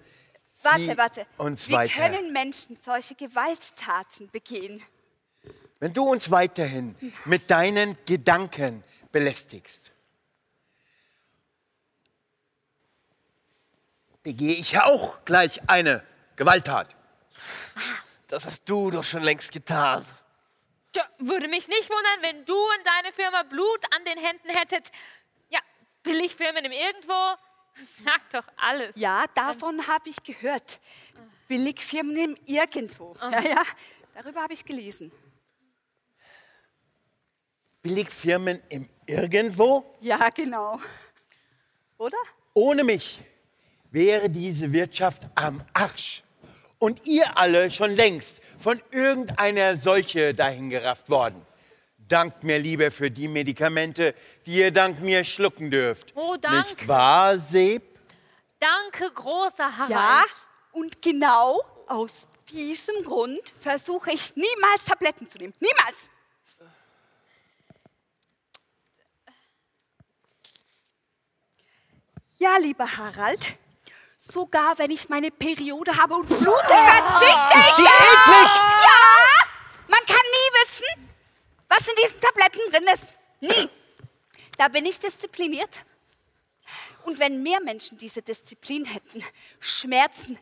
Warte, Sie warte. uns Wie weiter, können Menschen solche Gewalttaten begehen? wenn du uns weiterhin mit deinen Gedanken belästigst, begehe ich auch gleich eine Gewalttat. Das hast du doch schon längst getan. Tja, würde mich nicht wundern, wenn du und deine Firma Blut an den Händen hättet. Ja, Billigfirmen im Irgendwo. Sag doch alles. Ja, davon habe ich gehört. Billigfirmen im Irgendwo. Ja, ja, darüber habe ich gelesen. Billigfirmen im Irgendwo? Ja, genau. Oder? Ohne mich wäre diese Wirtschaft am Arsch. Und ihr alle schon längst von irgendeiner Seuche dahingerafft worden. Dankt mir lieber für die Medikamente, die ihr dank mir schlucken dürft. Oh, danke. Nicht wahr, Seb? Danke, großer Harald. Ja, und genau aus diesem Grund versuche ich niemals Tabletten zu nehmen. Niemals! Ja, lieber Harald, sogar wenn ich meine Periode habe und blute, verzichte Ist ich. die ja! eklig? Ja! Man kann nie wissen, was in diesen Tabletten drin ist. Nie. Da bin ich diszipliniert. Und wenn mehr Menschen diese Disziplin hätten, Schmerzen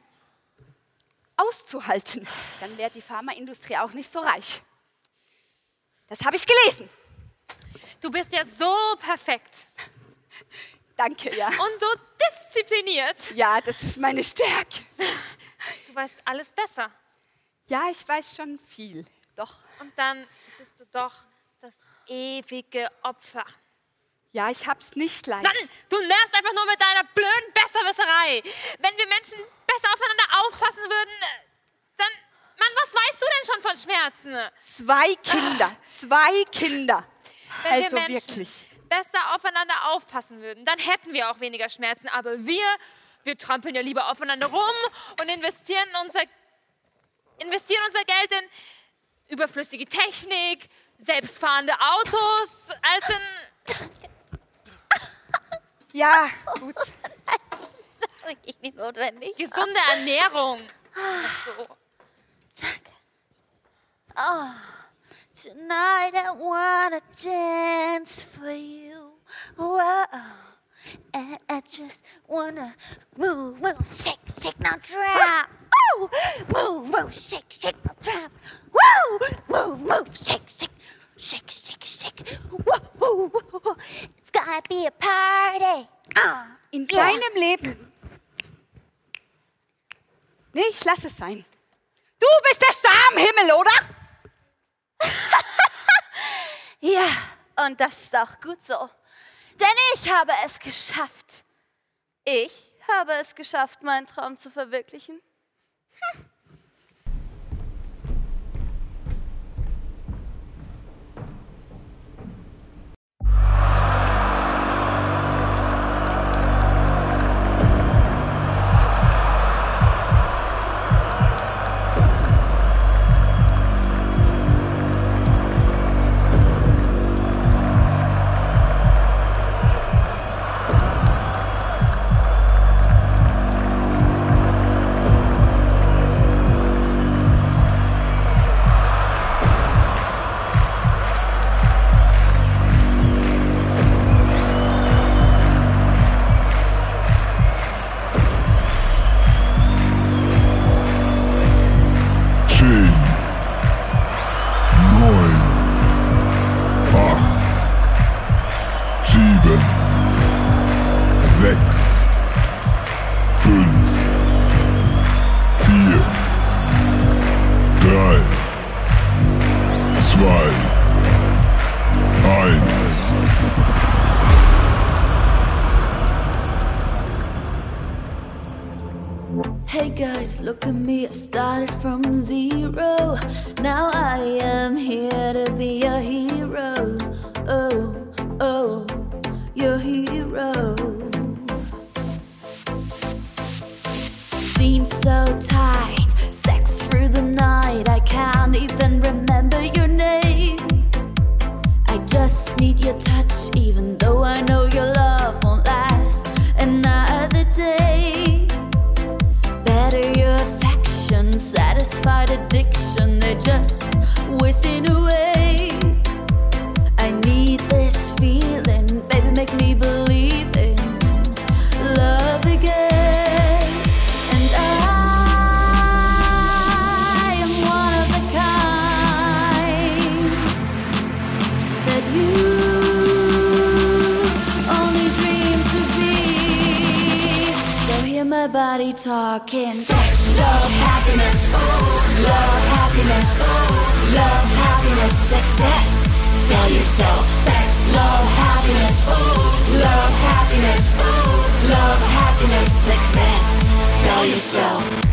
auszuhalten, dann wäre die Pharmaindustrie auch nicht so reich. Das habe ich gelesen. Du bist ja so perfekt. Danke, ja. Und so diszipliniert. Ja, das ist meine Stärke. Du weißt alles besser. Ja, ich weiß schon viel. Doch. Und dann bist du doch das ewige Opfer. Ja, ich hab's nicht leicht. Mann, du nervst einfach nur mit deiner blöden Besserwisserei. Wenn wir Menschen besser aufeinander aufpassen würden, dann, Mann, was weißt du denn schon von Schmerzen? Zwei Kinder, zwei Kinder. Wenn also wir Menschen wirklich. Besser aufeinander aufpassen würden, dann hätten wir auch weniger Schmerzen. Aber wir, wir trampeln ja lieber aufeinander rum und investieren unser, investieren unser Geld in überflüssige Technik, selbstfahrende Autos, als in... Ja, gut. Wirklich nicht notwendig. Gesunde Ernährung. Ach so. Oh, tonight I wanna dance for you. Whoa. And I just wanna move, move, shake, shake, now drop. Oh, move, move, shake, shake, now drop. Woo, move, move, shake, shake, shake, shake, shake. Woo, woo, woo. It's gonna be a party. Ah, In yeah. deinem Leben. Nee, ich lass es sein. Du bist der Star am Himmel, oder? Ja, und das ist auch gut so. Denn ich habe es geschafft. Ich habe es geschafft, meinen Traum zu verwirklichen. eyes look at me. yourself.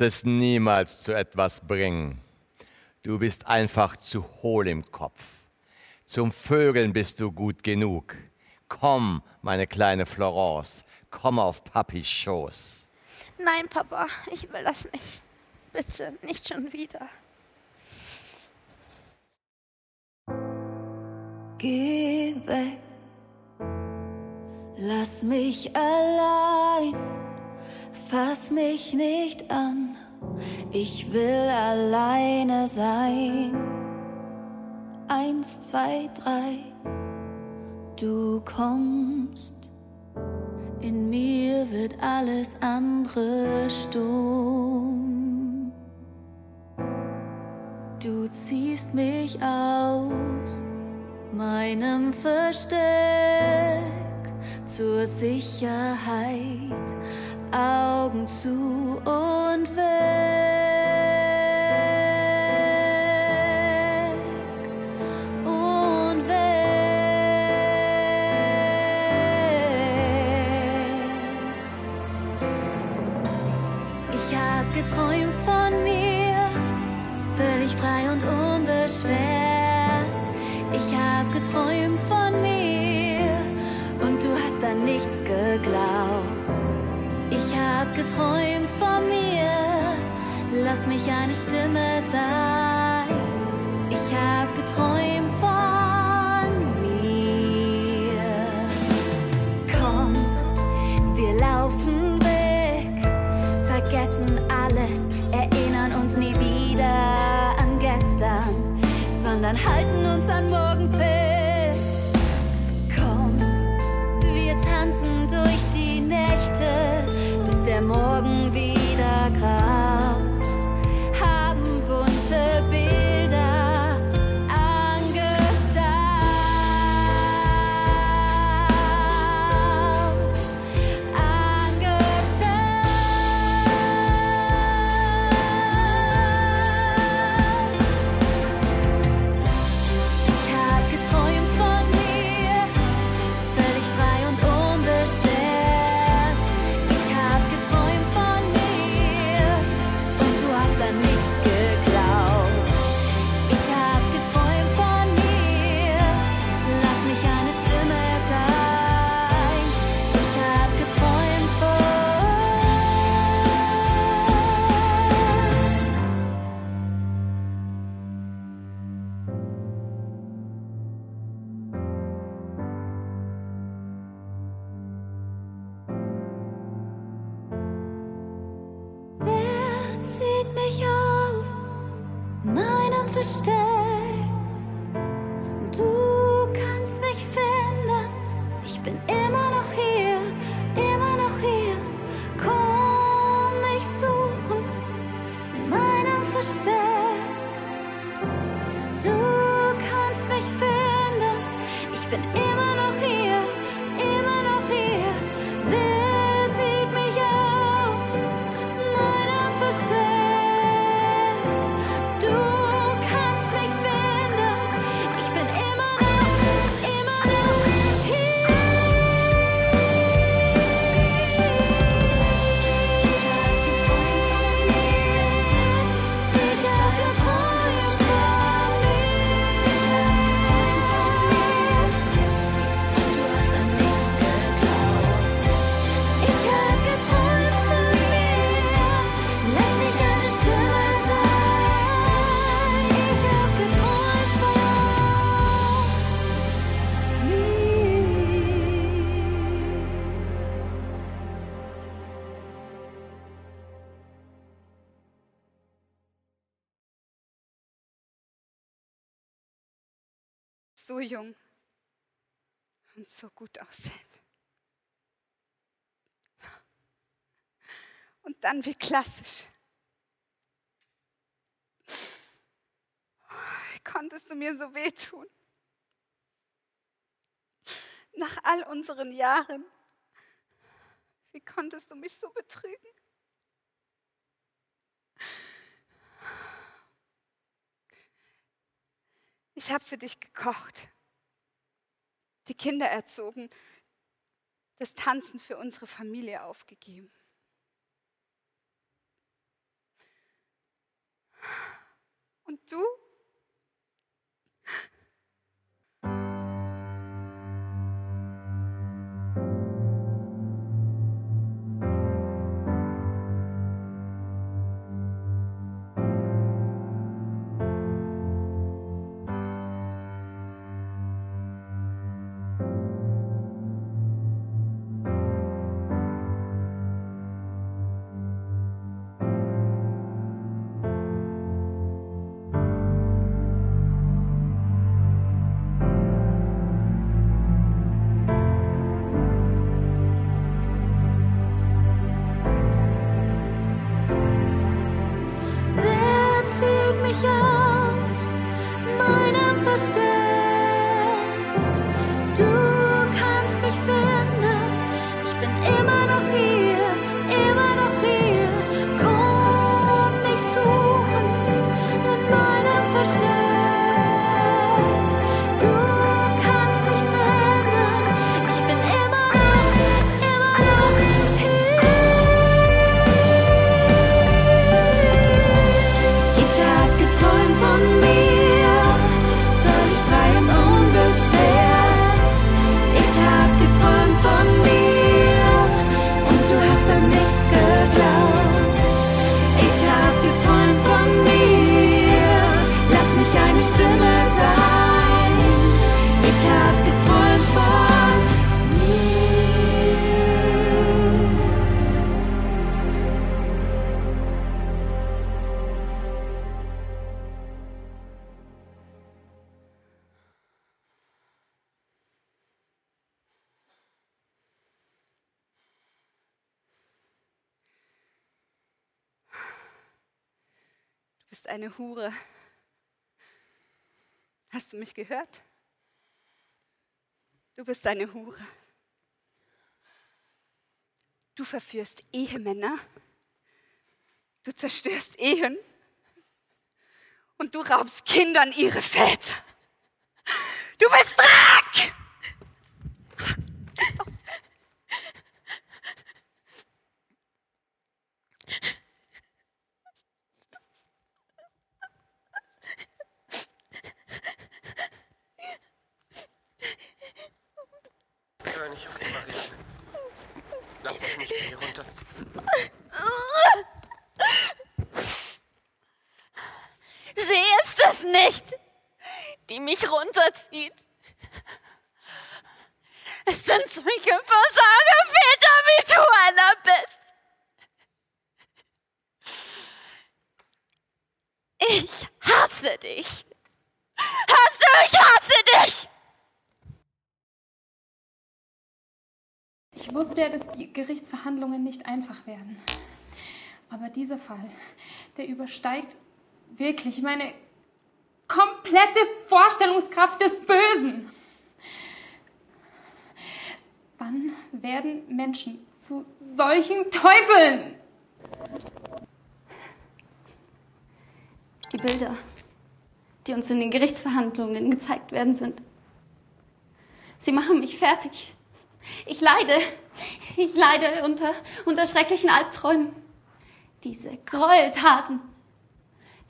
wirst es niemals zu etwas bringen. Du bist einfach zu hohl im Kopf. Zum Vögeln bist du gut genug. Komm, meine kleine Florence, komm auf Papis Schoß. Nein, Papa, ich will das nicht. Bitte, nicht schon wieder. Geh weg, lass mich allein. Fass mich nicht an, ich will alleine sein. Eins, zwei, drei, du kommst. In mir wird alles andere stumm. Du ziehst mich aus meinem Versteck zur Sicherheit Augen zu und weg. so jung und so gut aussehen. Und dann wie klassisch. Wie konntest du mir so wehtun? Nach all unseren Jahren, wie konntest du mich so betrügen? Ich habe für dich gekocht, die Kinder erzogen, das Tanzen für unsere Familie aufgegeben. Und du? Eine Hure. Hast du mich gehört? Du bist eine Hure. Du verführst Ehemänner. Du zerstörst Ehen. Und du raubst Kindern ihre Väter. Du bist Dreck! Hör nicht auf die Marie. Lass mich runterziehen. Sie ist es nicht, die mich runterzieht. Es sind solche Versagerväter, wie du einer bist. Ich hasse dich. Hast du, ich hasse dich. Ich wusste ja, dass die Gerichtsverhandlungen nicht einfach werden. Aber dieser Fall, der übersteigt wirklich meine komplette Vorstellungskraft des Bösen. Wann werden Menschen zu solchen Teufeln? Die Bilder, die uns in den Gerichtsverhandlungen gezeigt werden, sind. Sie machen mich fertig. Ich leide. Ich leide unter, unter schrecklichen Albträumen. Diese Gräueltaten.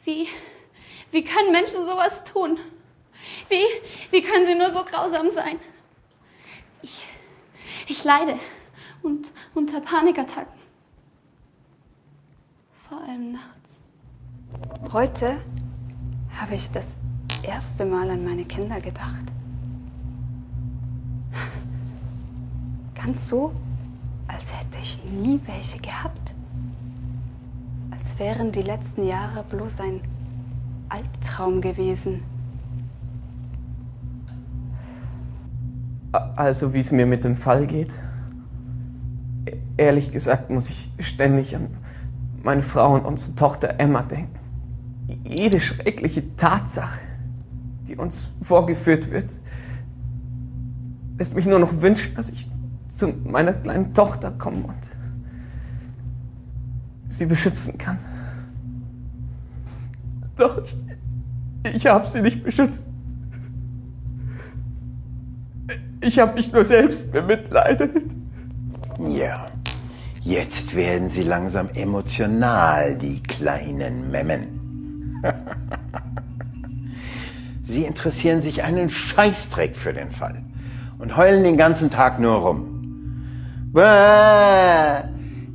Wie, wie können Menschen sowas tun? Wie, wie können sie nur so grausam sein? Ich, ich leide und unter Panikattacken. Vor allem nachts. Heute habe ich das erste Mal an meine Kinder gedacht. Ganz so, als hätte ich nie welche gehabt. Als wären die letzten Jahre bloß ein Albtraum gewesen. Also wie es mir mit dem Fall geht. E- Ehrlich gesagt muss ich ständig an meine Frau und unsere Tochter Emma denken. Jede schreckliche Tatsache, die uns vorgeführt wird, lässt mich nur noch wünschen, dass ich zu meiner kleinen Tochter komme und sie beschützen kann. Doch ich, ich habe sie nicht beschützt. Ich habe mich nur selbst bemitleidet. Ja, jetzt werden sie langsam emotional, die kleinen Memmen. sie interessieren sich einen Scheißdreck für den Fall und heulen den ganzen Tag nur rum. Bäh,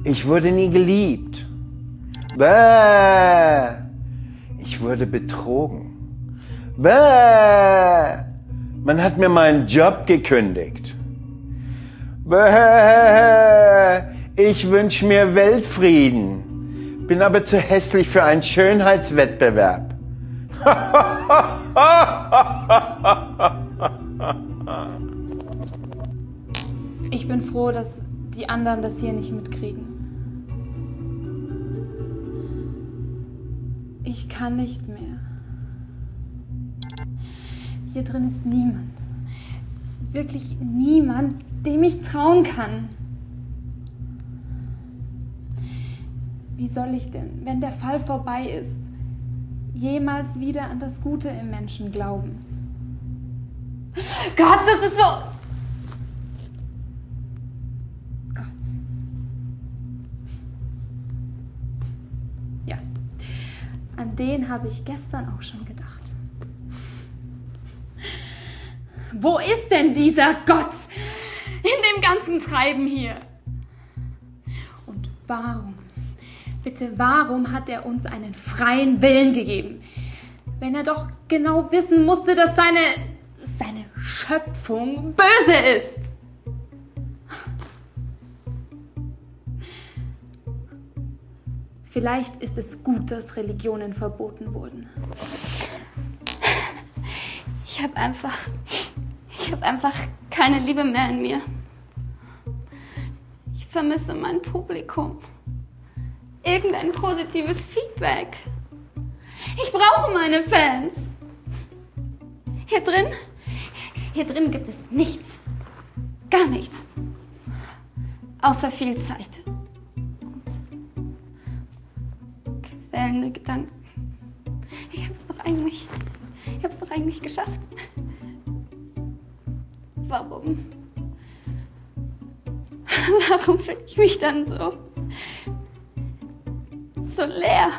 ich wurde nie geliebt. Bäh, ich wurde betrogen. Bäh, man hat mir meinen Job gekündigt. Bäh, ich wünsche mir Weltfrieden, bin aber zu hässlich für einen Schönheitswettbewerb. Ich bin froh, dass die anderen das hier nicht mitkriegen. Ich kann nicht mehr. Hier drin ist niemand. Wirklich niemand, dem ich trauen kann. Wie soll ich denn, wenn der Fall vorbei ist, jemals wieder an das Gute im Menschen glauben. Gott, das ist so. Den habe ich gestern auch schon gedacht. Wo ist denn dieser Gott in dem ganzen Treiben hier? Und warum, bitte, warum hat er uns einen freien Willen gegeben? Wenn er doch genau wissen musste, dass seine, seine Schöpfung böse ist. Vielleicht ist es gut, dass Religionen verboten wurden. Ich habe einfach, ich habe einfach keine Liebe mehr in mir. Ich vermisse mein Publikum. Irgendein positives Feedback. Ich brauche meine Fans. Hier drin, hier drin gibt es nichts. Gar nichts. Außer viel Zeit. Quälende Gedanken. Ich hab's doch eigentlich, ich hab's doch eigentlich geschafft. Warum? Warum fühle ich mich dann so, so leer?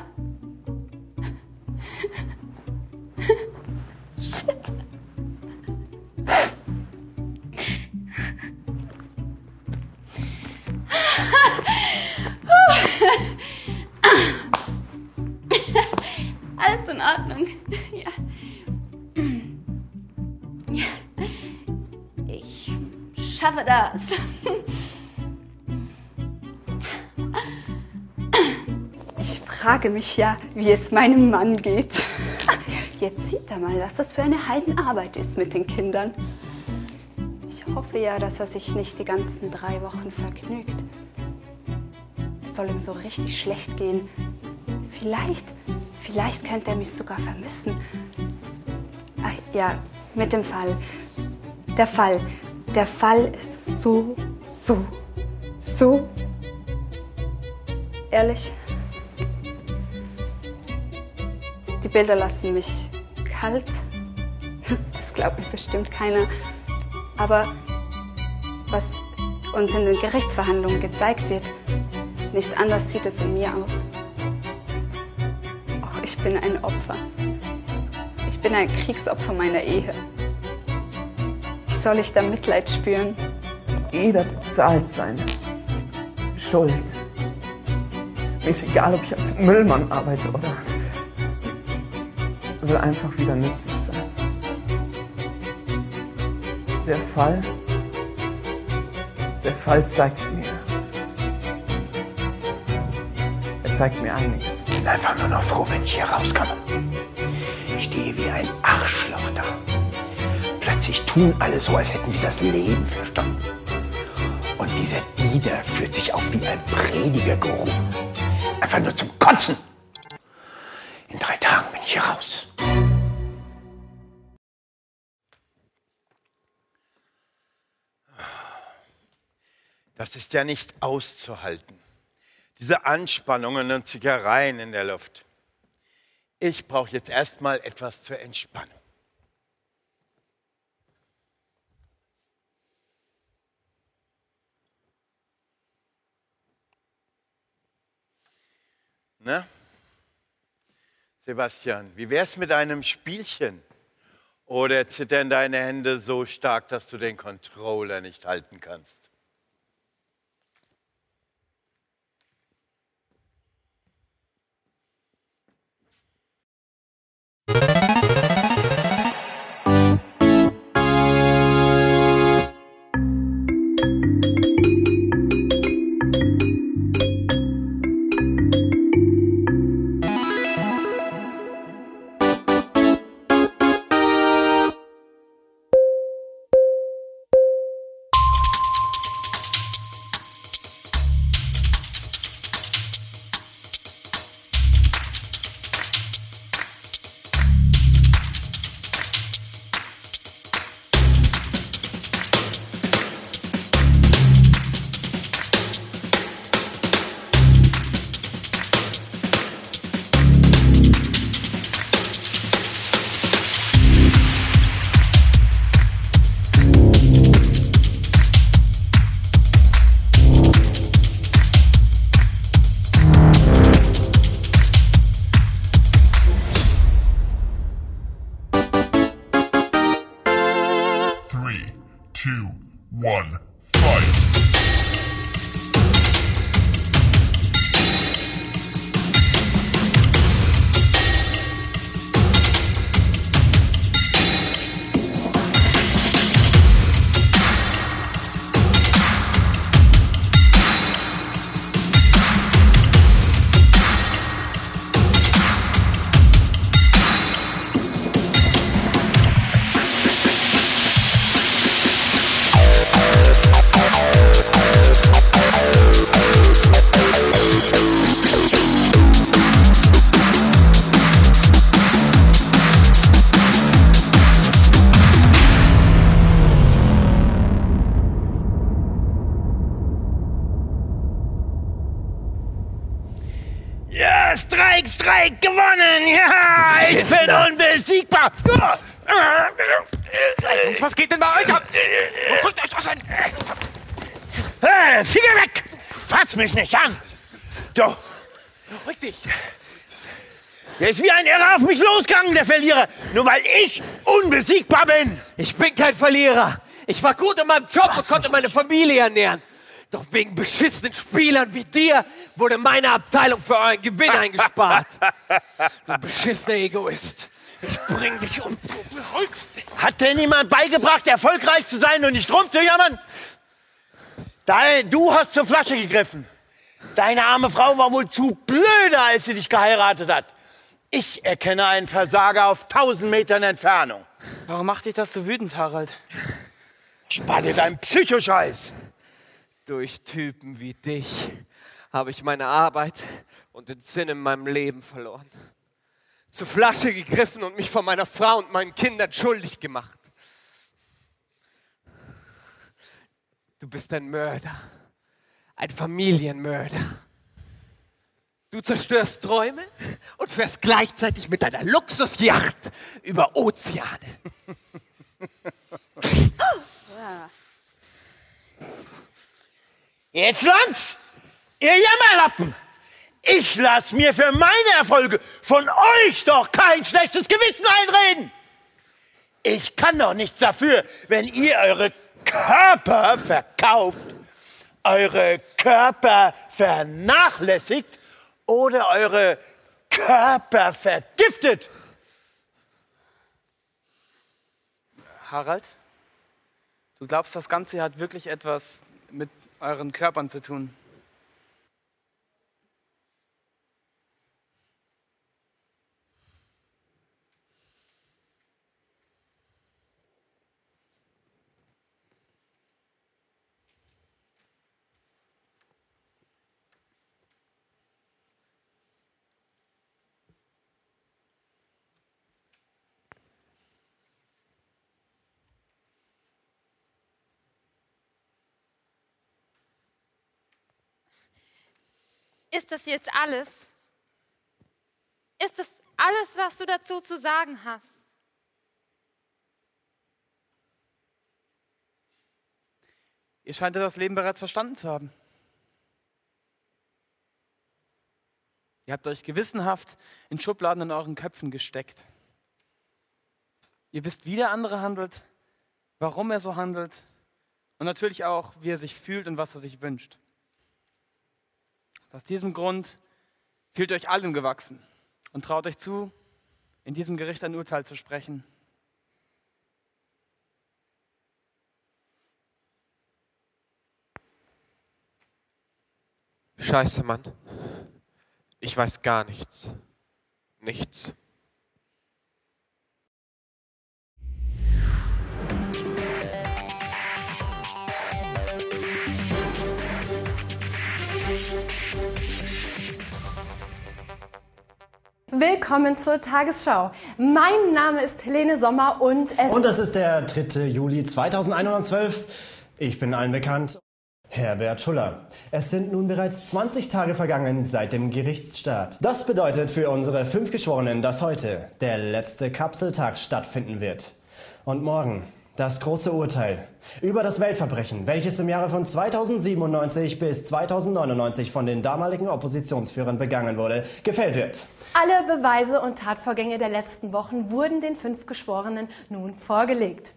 Schaffe das. Ich frage mich ja, wie es meinem Mann geht. Jetzt sieht er mal, was das für eine Heidenarbeit ist mit den Kindern. Ich hoffe ja, dass er sich nicht die ganzen drei Wochen vergnügt. Es soll ihm so richtig schlecht gehen. Vielleicht, vielleicht könnte er mich sogar vermissen. Ach ja, mit dem Fall. Der Fall. Der Fall ist so, so, so. Ehrlich. Die Bilder lassen mich kalt. Das glaubt mir bestimmt keiner. Aber was uns in den Gerichtsverhandlungen gezeigt wird, nicht anders sieht es in mir aus. Auch ich bin ein Opfer. Ich bin ein Kriegsopfer meiner Ehe. Wie soll ich da Mitleid spüren? Jeder bezahlt seine Schuld. Mir ist egal, ob ich als Müllmann arbeite oder will einfach wieder nützlich sein. Der Fall, der Fall zeigt mir, er zeigt mir einiges. bin einfach nur noch froh, wenn ich hier rauskomme. Ich stehe wie ein Arschloch 1990 tun alle so, als hätten sie das Leben verstanden. Und dieser Diener fühlt sich auch wie ein Predigerguru. Einfach nur zum Kotzen. In drei Tagen bin ich hier raus. Das ist ja nicht auszuhalten. Diese Anspannungen und Zigareien in der Luft. Ich brauche jetzt erstmal etwas zur Entspannung. Na? Sebastian, wie wär's mit einem Spielchen? Oder zittern deine Hände so stark, dass du den Controller nicht halten kannst? Ich unbesiegbar bin! Ich bin kein Verlierer. Ich war gut in meinem Job und konnte meine Familie ernähren. Doch wegen beschissenen Spielern wie dir wurde meine Abteilung für euren Gewinn eingespart. Du beschissener Egoist. Ich bring dich um. Hat denn niemand beigebracht, erfolgreich zu sein und nicht rumzujammern? Dein, du hast zur Flasche gegriffen. Deine arme Frau war wohl zu blöde, als sie dich geheiratet hat. Ich erkenne einen Versager auf tausend Metern Entfernung. Warum macht dich das so wütend, Harald? Dir deinen Psychoscheiß. Durch Typen wie dich habe ich meine Arbeit und den Sinn in meinem Leben verloren. Zur Flasche gegriffen und mich von meiner Frau und meinen Kindern schuldig gemacht. Du bist ein Mörder, ein Familienmörder. Du zerstörst Träume und fährst gleichzeitig mit deiner Luxusjacht über Ozeane. Jetzt langt's! Ihr Jammerlappen! Ich lass mir für meine Erfolge von euch doch kein schlechtes Gewissen einreden! Ich kann doch nichts dafür, wenn ihr eure Körper verkauft, eure Körper vernachlässigt oder eure Körper vergiftet. Harald, du glaubst, das Ganze hat wirklich etwas mit euren Körpern zu tun? Ist das jetzt alles? Ist das alles, was du dazu zu sagen hast? Ihr scheint das Leben bereits verstanden zu haben. Ihr habt euch gewissenhaft in Schubladen in euren Köpfen gesteckt. Ihr wisst, wie der andere handelt, warum er so handelt und natürlich auch, wie er sich fühlt und was er sich wünscht. Aus diesem Grund fühlt euch allem gewachsen und traut euch zu, in diesem Gericht ein Urteil zu sprechen. Scheiße, Mann. Ich weiß gar nichts. Nichts. Willkommen zur Tagesschau. Mein Name ist Helene Sommer und es Und das ist der 3. Juli 2112. Ich bin allen bekannt. Herbert Schuller. Es sind nun bereits 20 Tage vergangen seit dem Gerichtsstart. Das bedeutet für unsere fünf Geschworenen, dass heute der letzte Kapseltag stattfinden wird. Und morgen das große Urteil über das Weltverbrechen, welches im Jahre von 2097 bis 2099 von den damaligen Oppositionsführern begangen wurde, gefällt wird. alle Beweise und Tatvorgänge der letzten Wochen wurden den fünf Geschworenen nun vorgelegt.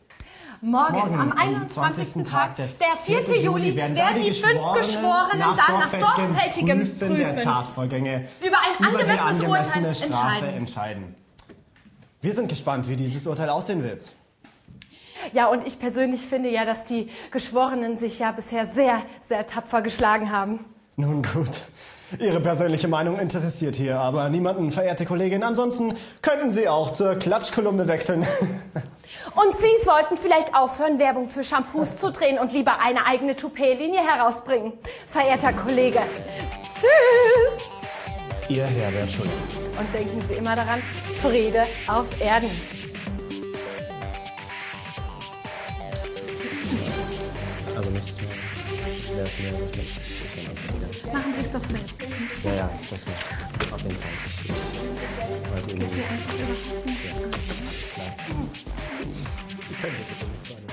Morgen, Morgen, am am 21. 20. Tag, der der 4. Juli, werden die, fünf Geschworenen dann nach sorgfältigem Prüfen der Prüfen Tatvorgänge über ein über die angemessenes angemessene Urteil Strafe entscheiden. entscheiden. Wir sind gespannt, wie dieses Urteil aussehen wird. Ja, und ich persönlich finde ja, dass die Geschworenen sich ja bisher sehr, sehr tapfer geschlagen haben. Nun gut. Ihre persönliche Meinung interessiert hier aber niemanden, verehrte Kollegin. Ansonsten könnten Sie auch zur Klatschkolumne wechseln. Und Sie sollten vielleicht aufhören, Werbung für Shampoos zu drehen und lieber eine eigene Toupet-Linie herausbringen. Verehrter Kollege. Tschüss! Ihr Herbert Schuller. Und denken Sie immer daran, Friede auf Erden. Also nichts mehr. Wäre es mir wirklich. Machen Sie es doch selbst. Ja, ja, das macht auf jeden Fall. Ich, ich irgendwie. Einfach überhaupt nicht. Ja, alles klar. Können bitte nicht sagen.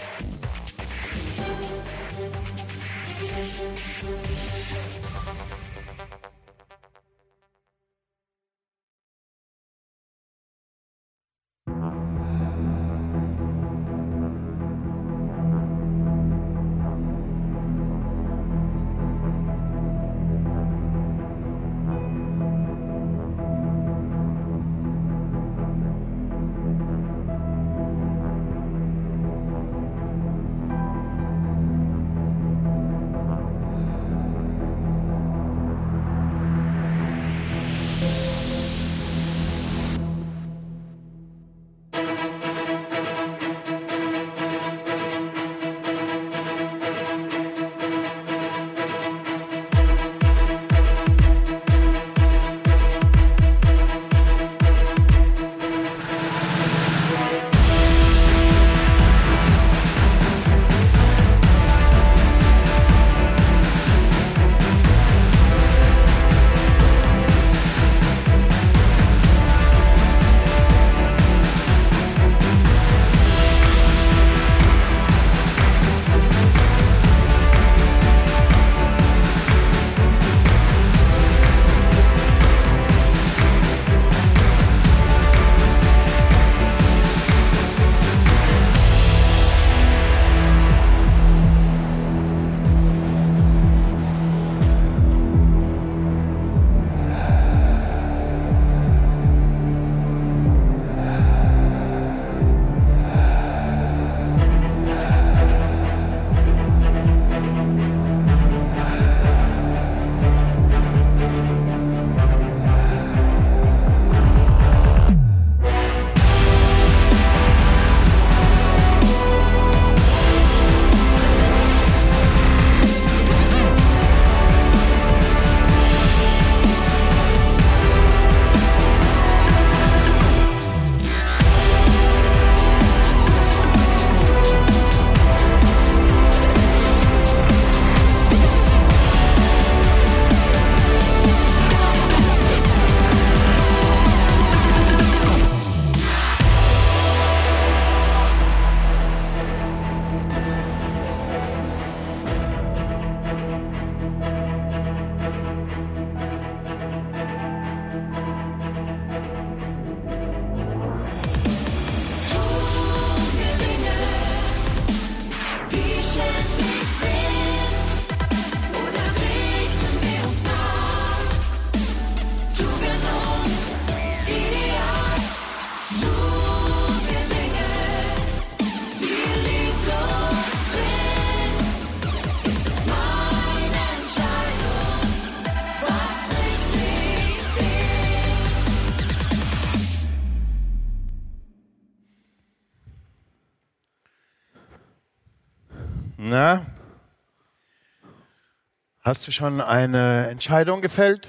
Hast du schon eine Entscheidung gefällt?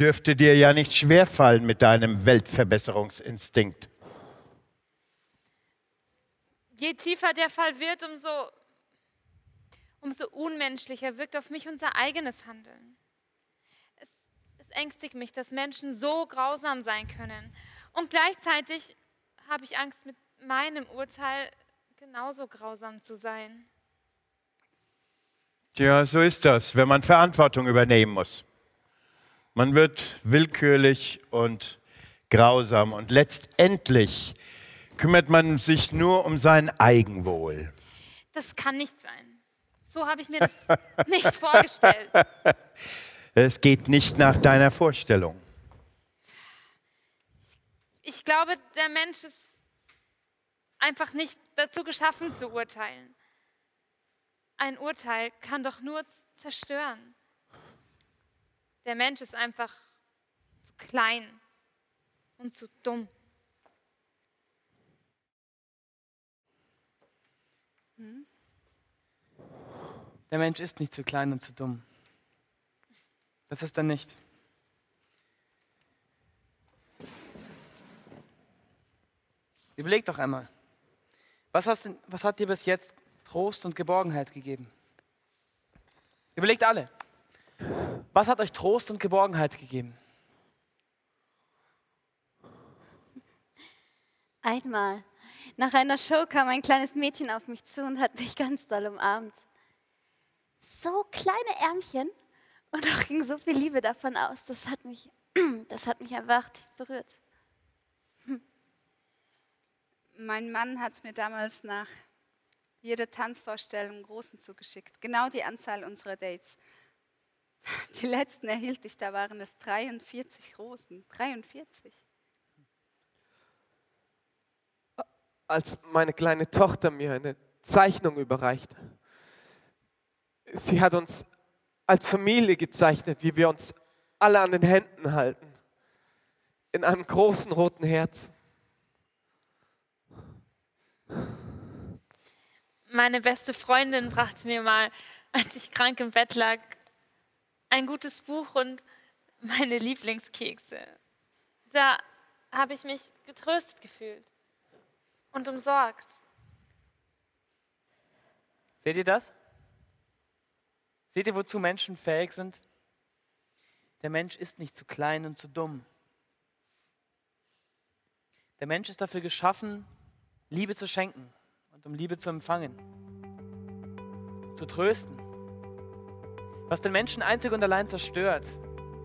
Dürfte dir ja nicht schwerfallen mit deinem Weltverbesserungsinstinkt. Je tiefer der Fall wird, umso, umso unmenschlicher wirkt auf mich unser eigenes Handeln. Es, es ängstigt mich, dass Menschen so grausam sein können. Und gleichzeitig habe ich Angst, mit meinem Urteil genauso grausam zu sein. Ja, so ist das, wenn man Verantwortung übernehmen muss. Man wird willkürlich und grausam und letztendlich kümmert man sich nur um sein Eigenwohl. Das kann nicht sein. So habe ich mir das nicht vorgestellt. Es geht nicht nach deiner Vorstellung. Ich glaube, der Mensch ist einfach nicht dazu geschaffen zu urteilen. Ein Urteil kann doch nur zerstören. Der Mensch ist einfach zu klein und zu dumm. Der Mensch ist nicht zu klein und zu dumm. Das ist er nicht. Überleg doch einmal. Was, hast, was hat dir bis jetzt Trost und Geborgenheit gegeben? Überlegt alle. Was hat euch Trost und Geborgenheit gegeben? Einmal, nach einer Show kam ein kleines Mädchen auf mich zu und hat mich ganz doll umarmt. So kleine Ärmchen und auch ging so viel Liebe davon aus. Das hat mich, das hat mich einfach tief berührt. Mein Mann hat mir damals nach jeder Tanzvorstellung großen zugeschickt. Genau die Anzahl unserer Dates. Die letzten erhielt ich, da waren es 43 Rosen. 43. als meine kleine Tochter mir eine Zeichnung überreichte. Sie hat uns als Familie gezeichnet, wie wir uns alle an den Händen halten, in einem großen roten Herzen. Meine beste Freundin brachte mir mal, als ich krank im Bett lag, ein gutes Buch und meine Lieblingskekse. Da habe ich mich getröstet gefühlt und umsorgt. Seht ihr das? Seht ihr, wozu Menschen fähig sind? Der Mensch ist nicht zu klein und zu dumm. Der Mensch ist dafür geschaffen, Liebe zu schenken um Liebe zu empfangen, zu trösten. Was den Menschen einzig und allein zerstört,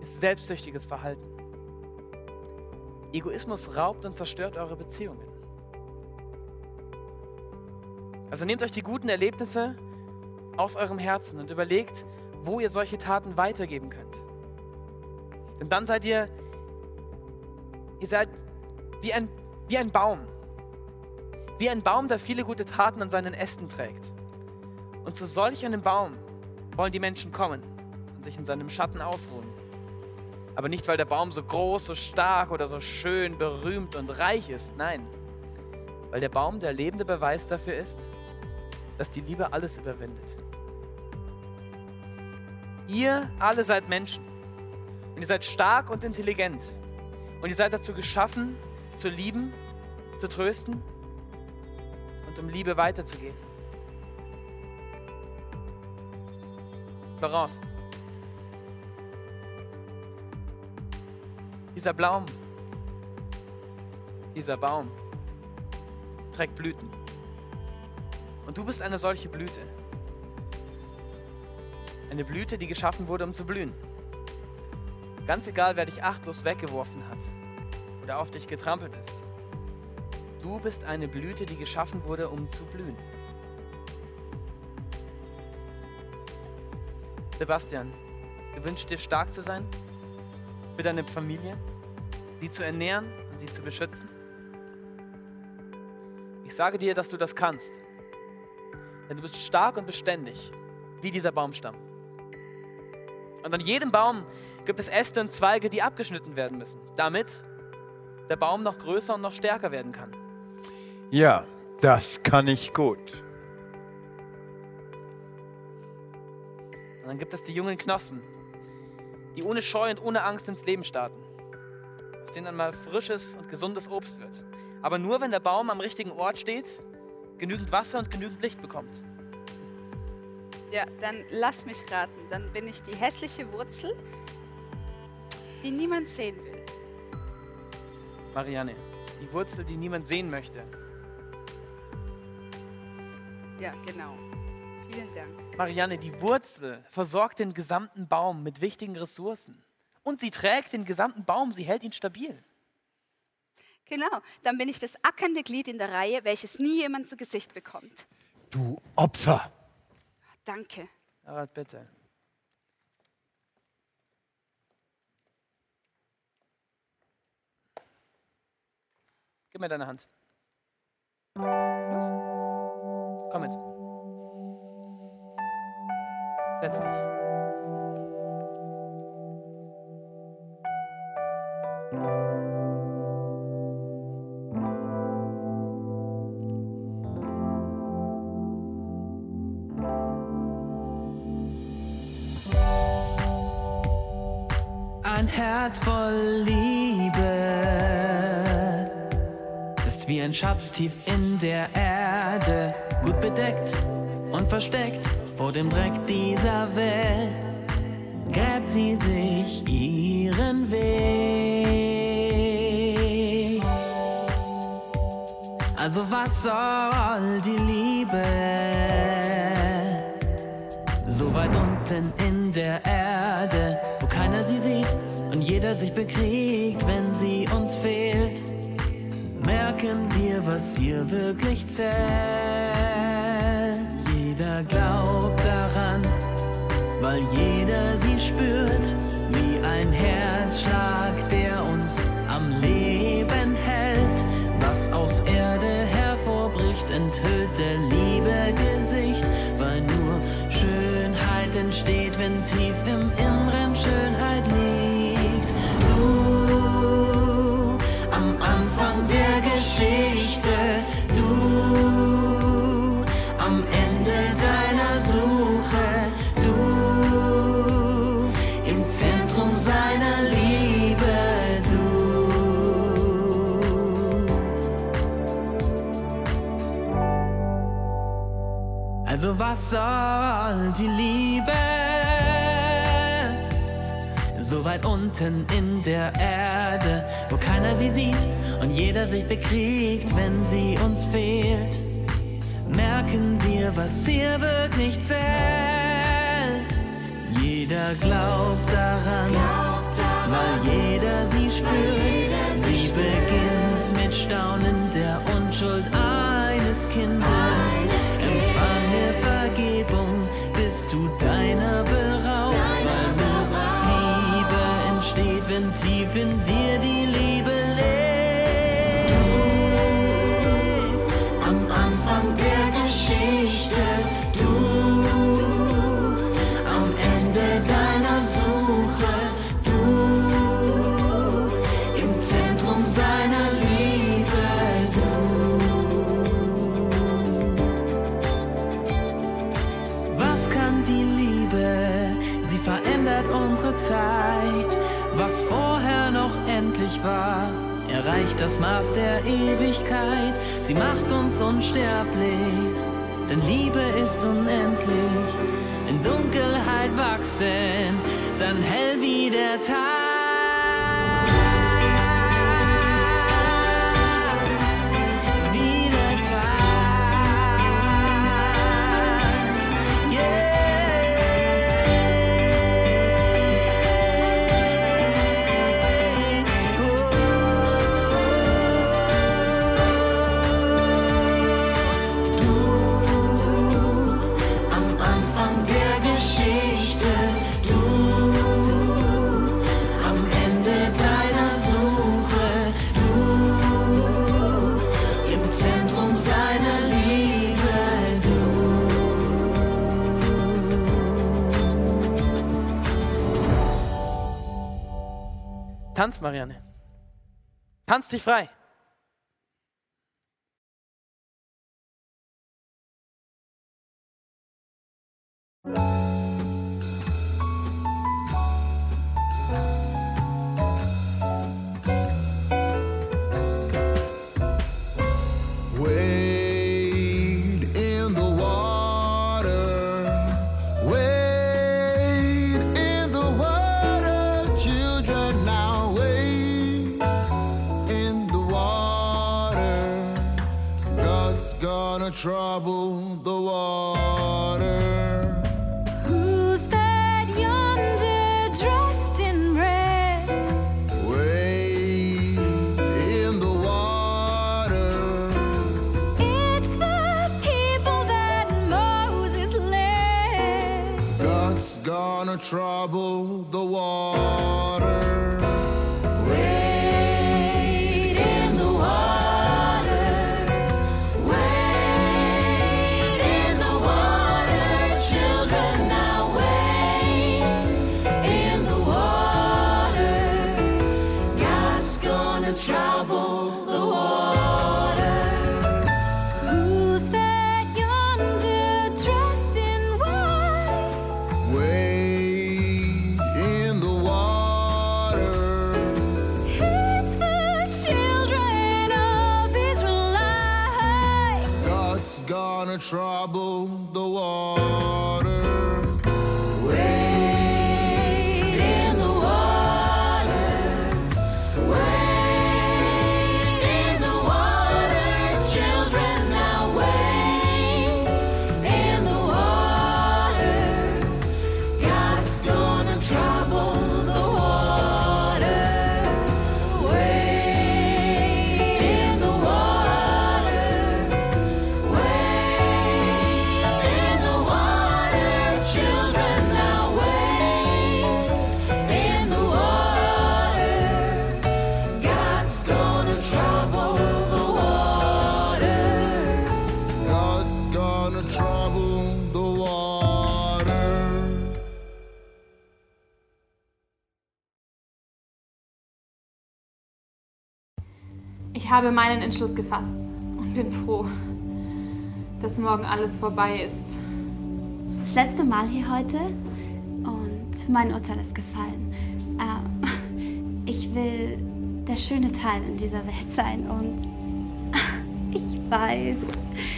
ist selbstsüchtiges Verhalten. Egoismus raubt und zerstört eure Beziehungen. Also nehmt euch die guten Erlebnisse aus eurem Herzen und überlegt, wo ihr solche Taten weitergeben könnt. Denn dann seid ihr, ihr seid wie ein, wie ein Baum. Wie ein Baum, der viele gute Taten an seinen Ästen trägt. Und zu solch einem Baum wollen die Menschen kommen und sich in seinem Schatten ausruhen. Aber nicht, weil der Baum so groß, so stark oder so schön, berühmt und reich ist. Nein, weil der Baum der lebende Beweis dafür ist, dass die Liebe alles überwindet. Ihr alle seid Menschen und ihr seid stark und intelligent und ihr seid dazu geschaffen, zu lieben, zu trösten und um Liebe weiterzugeben. Florence, dieser Baum, dieser Baum trägt Blüten. Und du bist eine solche Blüte. Eine Blüte, die geschaffen wurde, um zu blühen. Ganz egal, wer dich achtlos weggeworfen hat oder auf dich getrampelt ist. Du bist eine Blüte, die geschaffen wurde, um zu blühen. Sebastian, du wünschst dir stark zu sein für deine Familie, sie zu ernähren und sie zu beschützen. Ich sage dir, dass du das kannst. Denn du bist stark und beständig, wie dieser Baumstamm. Und an jedem Baum gibt es Äste und Zweige, die abgeschnitten werden müssen, damit der Baum noch größer und noch stärker werden kann. Ja, das kann ich gut. Und dann gibt es die jungen Knospen, die ohne Scheu und ohne Angst ins Leben starten, aus denen einmal frisches und gesundes Obst wird. Aber nur, wenn der Baum am richtigen Ort steht, genügend Wasser und genügend Licht bekommt. Ja, dann lass mich raten. Dann bin ich die hässliche Wurzel, die niemand sehen will. Marianne, die Wurzel, die niemand sehen möchte. Ja, genau. Vielen Dank. Marianne, die Wurzel versorgt den gesamten Baum mit wichtigen Ressourcen. Und sie trägt den gesamten Baum, sie hält ihn stabil. Genau, dann bin ich das ackernde Glied in der Reihe, welches nie jemand zu Gesicht bekommt. Du Opfer! Danke. Harald, bitte. Gib mir deine Hand. Komm mit. Setz dich. Ein Herz voll Liebe ist wie ein Schatz tief in der Erde, gut bedeckt und versteckt vor dem Dreck dieser Welt. Gräbt sie sich ihren Weg. Also was soll die Liebe? So weit unten in der Erde, wo keiner sie sieht und jeder sich bekriegt, wenn sie uns fehlt. Merken wir, was hier wirklich zählt. Jeder glaubt daran, weil jeder sie spürt, wie ein Herzschlag, der uns am Leben hält. Was aus Erde hervorbricht, enthüllt der Liebe Gesicht, weil nur Schönheit entsteht, wenn tief Also was soll die Liebe? So weit unten in der Erde, wo keiner sie sieht und jeder sich bekriegt, wenn sie uns fehlt. Merken wir, was hier wirklich zählt. Jeder glaubt daran, weil jeder sie spürt. Sie beginnt mit Staunen der Unschuld wenn tief in dir die Liebe endlich war, erreicht das Maß der Ewigkeit. Sie macht uns unsterblich, denn Liebe ist unendlich. In Dunkelheit wachsend, dann hell wie der Tag. Marianne. Tanz dich frei. Habe meinen Entschluss gefasst und bin froh, dass morgen alles vorbei ist. Das letzte Mal hier heute und mein Urteil ist gefallen. Ähm, ich will der schöne Teil in dieser Welt sein und ich weiß,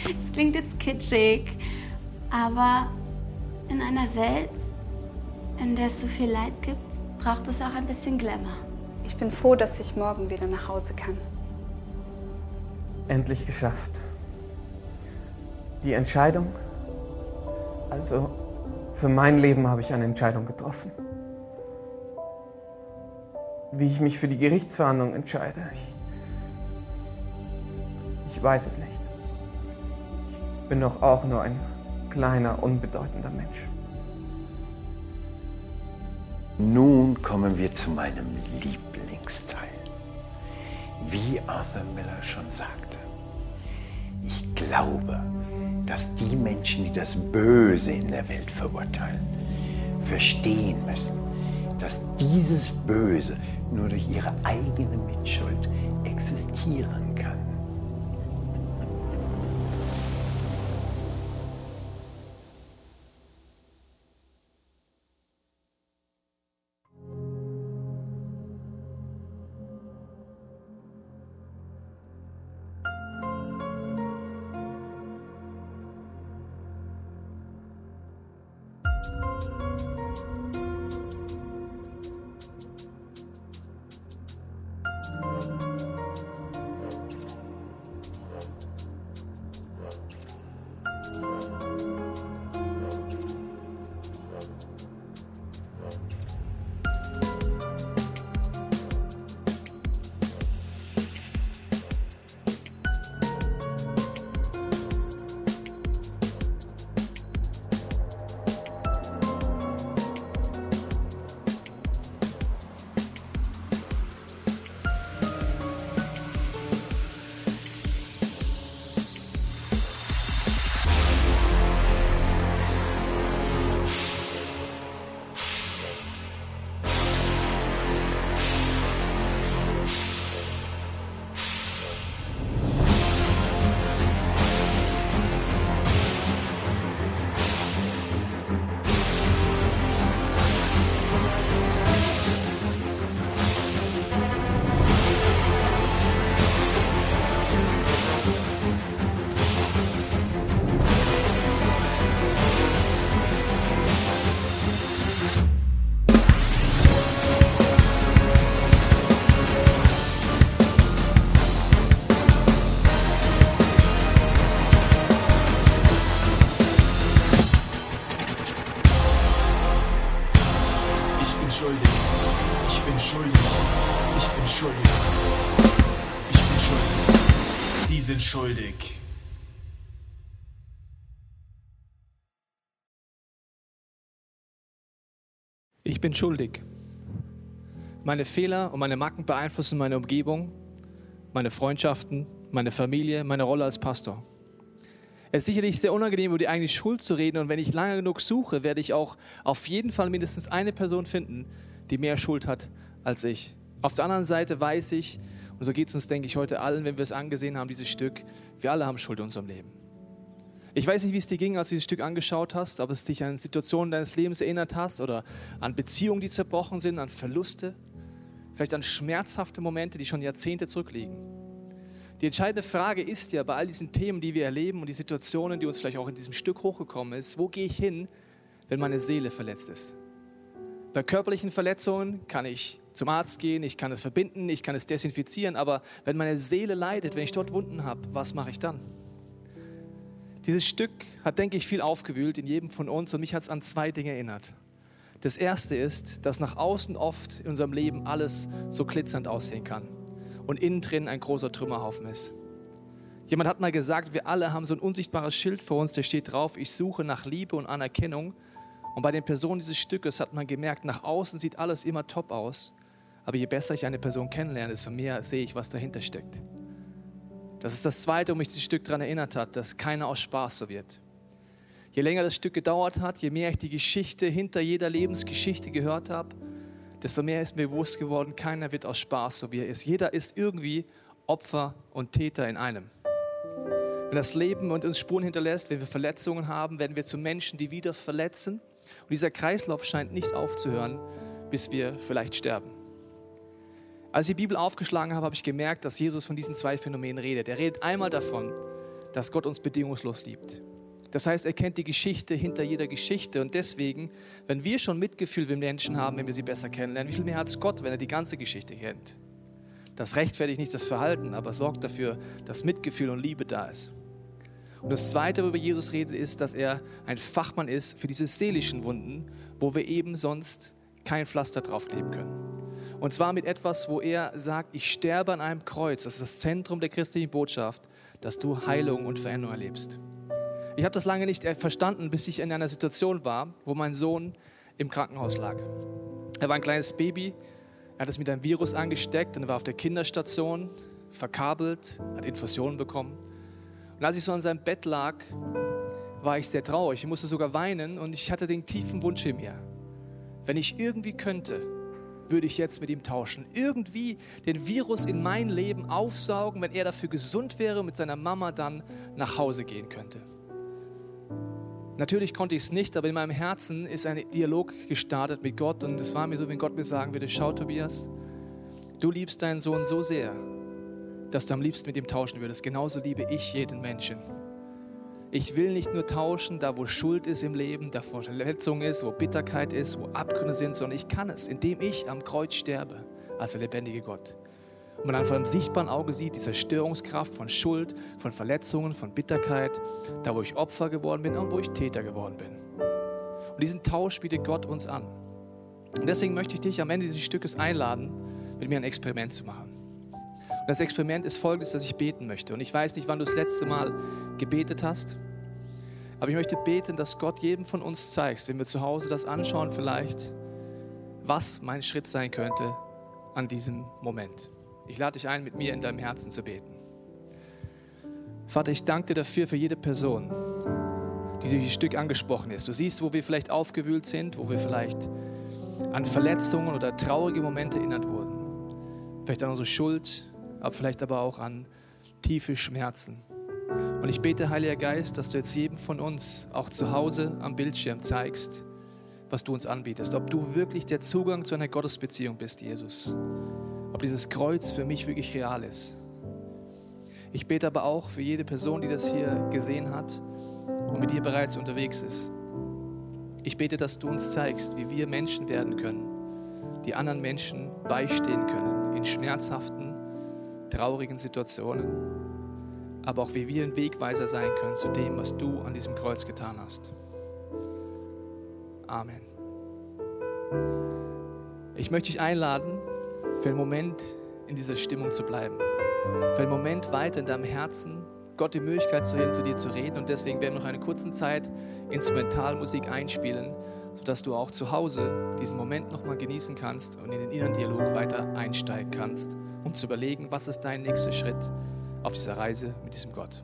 es klingt jetzt kitschig, aber in einer Welt, in der es so viel Leid gibt, braucht es auch ein bisschen Glamour. Ich bin froh, dass ich morgen wieder nach Hause kann. Endlich geschafft. Die Entscheidung. Also, für mein Leben habe ich eine Entscheidung getroffen. Wie ich mich für die Gerichtsverhandlung entscheide, ich, ich weiß es nicht. Ich bin doch auch nur ein kleiner, unbedeutender Mensch. Nun kommen wir zu meinem Lieblingsteil. Wie Arthur Miller schon sagte, ich glaube, dass die Menschen, die das Böse in der Welt verurteilen, verstehen müssen, dass dieses Böse nur durch ihre eigene Mitschuld existieren kann. Schuldig. Ich bin schuldig. Meine Fehler und meine Macken beeinflussen meine Umgebung, meine Freundschaften, meine Familie, meine Rolle als Pastor. Es ist sicherlich sehr unangenehm, über die eigene Schuld zu reden und wenn ich lange genug suche, werde ich auch auf jeden Fall mindestens eine Person finden, die mehr Schuld hat als ich. Auf der anderen Seite weiß ich, und so geht es uns, denke ich, heute allen, wenn wir es angesehen haben, dieses Stück, wir alle haben Schuld in unserem Leben. Ich weiß nicht, wie es dir ging, als du dieses Stück angeschaut hast, ob es dich an Situationen deines Lebens erinnert hast oder an Beziehungen, die zerbrochen sind, an Verluste, vielleicht an schmerzhafte Momente, die schon Jahrzehnte zurückliegen. Die entscheidende Frage ist ja bei all diesen Themen, die wir erleben und die Situationen, die uns vielleicht auch in diesem Stück hochgekommen ist, wo gehe ich hin, wenn meine Seele verletzt ist? Bei körperlichen Verletzungen kann ich zum Arzt gehen, ich kann es verbinden, ich kann es desinfizieren, aber wenn meine Seele leidet, wenn ich dort Wunden habe, was mache ich dann? Dieses Stück hat, denke ich, viel aufgewühlt in jedem von uns und mich hat es an zwei Dinge erinnert. Das erste ist, dass nach außen oft in unserem Leben alles so glitzernd aussehen kann und innen drin ein großer Trümmerhaufen ist. Jemand hat mal gesagt, wir alle haben so ein unsichtbares Schild vor uns, der steht drauf, ich suche nach Liebe und Anerkennung. Und bei den Personen dieses Stückes hat man gemerkt, nach außen sieht alles immer top aus, aber je besser ich eine Person kennenlerne, desto mehr sehe ich, was dahinter steckt. Das ist das Zweite, wo mich dieses Stück daran erinnert hat, dass keiner aus Spaß so wird. Je länger das Stück gedauert hat, je mehr ich die Geschichte hinter jeder Lebensgeschichte gehört habe, desto mehr ist mir bewusst geworden, keiner wird aus Spaß so wie er ist. Jeder ist irgendwie Opfer und Täter in einem. Wenn das Leben und uns Spuren hinterlässt, wenn wir Verletzungen haben, werden wir zu Menschen, die wieder verletzen. Und dieser Kreislauf scheint nicht aufzuhören, bis wir vielleicht sterben. Als ich die Bibel aufgeschlagen habe, habe ich gemerkt, dass Jesus von diesen zwei Phänomenen redet. Er redet einmal davon, dass Gott uns bedingungslos liebt. Das heißt, er kennt die Geschichte hinter jeder Geschichte und deswegen, wenn wir schon Mitgefühl mit Menschen haben, wenn wir sie besser kennenlernen, wie viel mehr hat es Gott, wenn er die ganze Geschichte kennt? Das rechtfertigt nicht das Verhalten, aber sorgt dafür, dass Mitgefühl und Liebe da ist. Und das Zweite, worüber Jesus redet, ist, dass er ein Fachmann ist für diese seelischen Wunden, wo wir eben sonst kein Pflaster draufkleben können. Und zwar mit etwas, wo er sagt, ich sterbe an einem Kreuz. Das ist das Zentrum der christlichen Botschaft, dass du Heilung und Veränderung erlebst. Ich habe das lange nicht verstanden, bis ich in einer Situation war, wo mein Sohn im Krankenhaus lag. Er war ein kleines Baby, er hat es mit einem Virus angesteckt und war auf der Kinderstation, verkabelt, hat Infusionen bekommen. Und als ich so an seinem Bett lag, war ich sehr traurig. Ich musste sogar weinen und ich hatte den tiefen Wunsch in mir. Wenn ich irgendwie könnte, würde ich jetzt mit ihm tauschen. Irgendwie den Virus in mein Leben aufsaugen, wenn er dafür gesund wäre und mit seiner Mama dann nach Hause gehen könnte. Natürlich konnte ich es nicht, aber in meinem Herzen ist ein Dialog gestartet mit Gott und es war mir so, wenn Gott mir sagen würde, schau Tobias, du liebst deinen Sohn so sehr, dass du am liebsten mit ihm tauschen würdest. Genauso liebe ich jeden Menschen. Ich will nicht nur tauschen, da wo Schuld ist im Leben, da wo Verletzung ist, wo Bitterkeit ist, wo Abgründe sind, sondern ich kann es, indem ich am Kreuz sterbe, als der lebendige Gott. Und man dann vor einem sichtbaren Auge sieht, die Zerstörungskraft von Schuld, von Verletzungen, von Bitterkeit, da wo ich Opfer geworden bin und wo ich Täter geworden bin. Und diesen Tausch bietet Gott uns an. Und deswegen möchte ich dich am Ende dieses Stückes einladen, mit mir ein Experiment zu machen. Und das Experiment ist folgendes, dass ich beten möchte. Und ich weiß nicht, wann du das letzte Mal gebetet hast. Aber ich möchte beten, dass Gott jedem von uns zeigt, wenn wir zu Hause das anschauen vielleicht, was mein Schritt sein könnte an diesem Moment. Ich lade dich ein, mit mir in deinem Herzen zu beten. Vater, ich danke dir dafür für jede Person, die durch das Stück angesprochen ist. Du siehst, wo wir vielleicht aufgewühlt sind, wo wir vielleicht an Verletzungen oder traurige Momente erinnert wurden. Vielleicht an unsere Schuld, aber vielleicht aber auch an tiefe Schmerzen. Und ich bete, Heiliger Geist, dass du jetzt jedem von uns auch zu Hause am Bildschirm zeigst, was du uns anbietest. Ob du wirklich der Zugang zu einer Gottesbeziehung bist, Jesus. Ob dieses Kreuz für mich wirklich real ist. Ich bete aber auch für jede Person, die das hier gesehen hat und mit dir bereits unterwegs ist. Ich bete, dass du uns zeigst, wie wir Menschen werden können, die anderen Menschen beistehen können in schmerzhaften, traurigen Situationen, aber auch wie wir ein Wegweiser sein können zu dem, was du an diesem Kreuz getan hast. Amen. Ich möchte dich einladen, für einen Moment in dieser Stimmung zu bleiben, für einen Moment weiter in deinem Herzen Gott die Möglichkeit zu, zu dir zu reden. Und deswegen werden wir noch eine kurze Zeit Instrumentalmusik einspielen, sodass du auch zu Hause diesen Moment nochmal genießen kannst und in den inneren Dialog weiter einsteigen kannst, um zu überlegen, was ist dein nächster Schritt auf dieser Reise mit diesem Gott.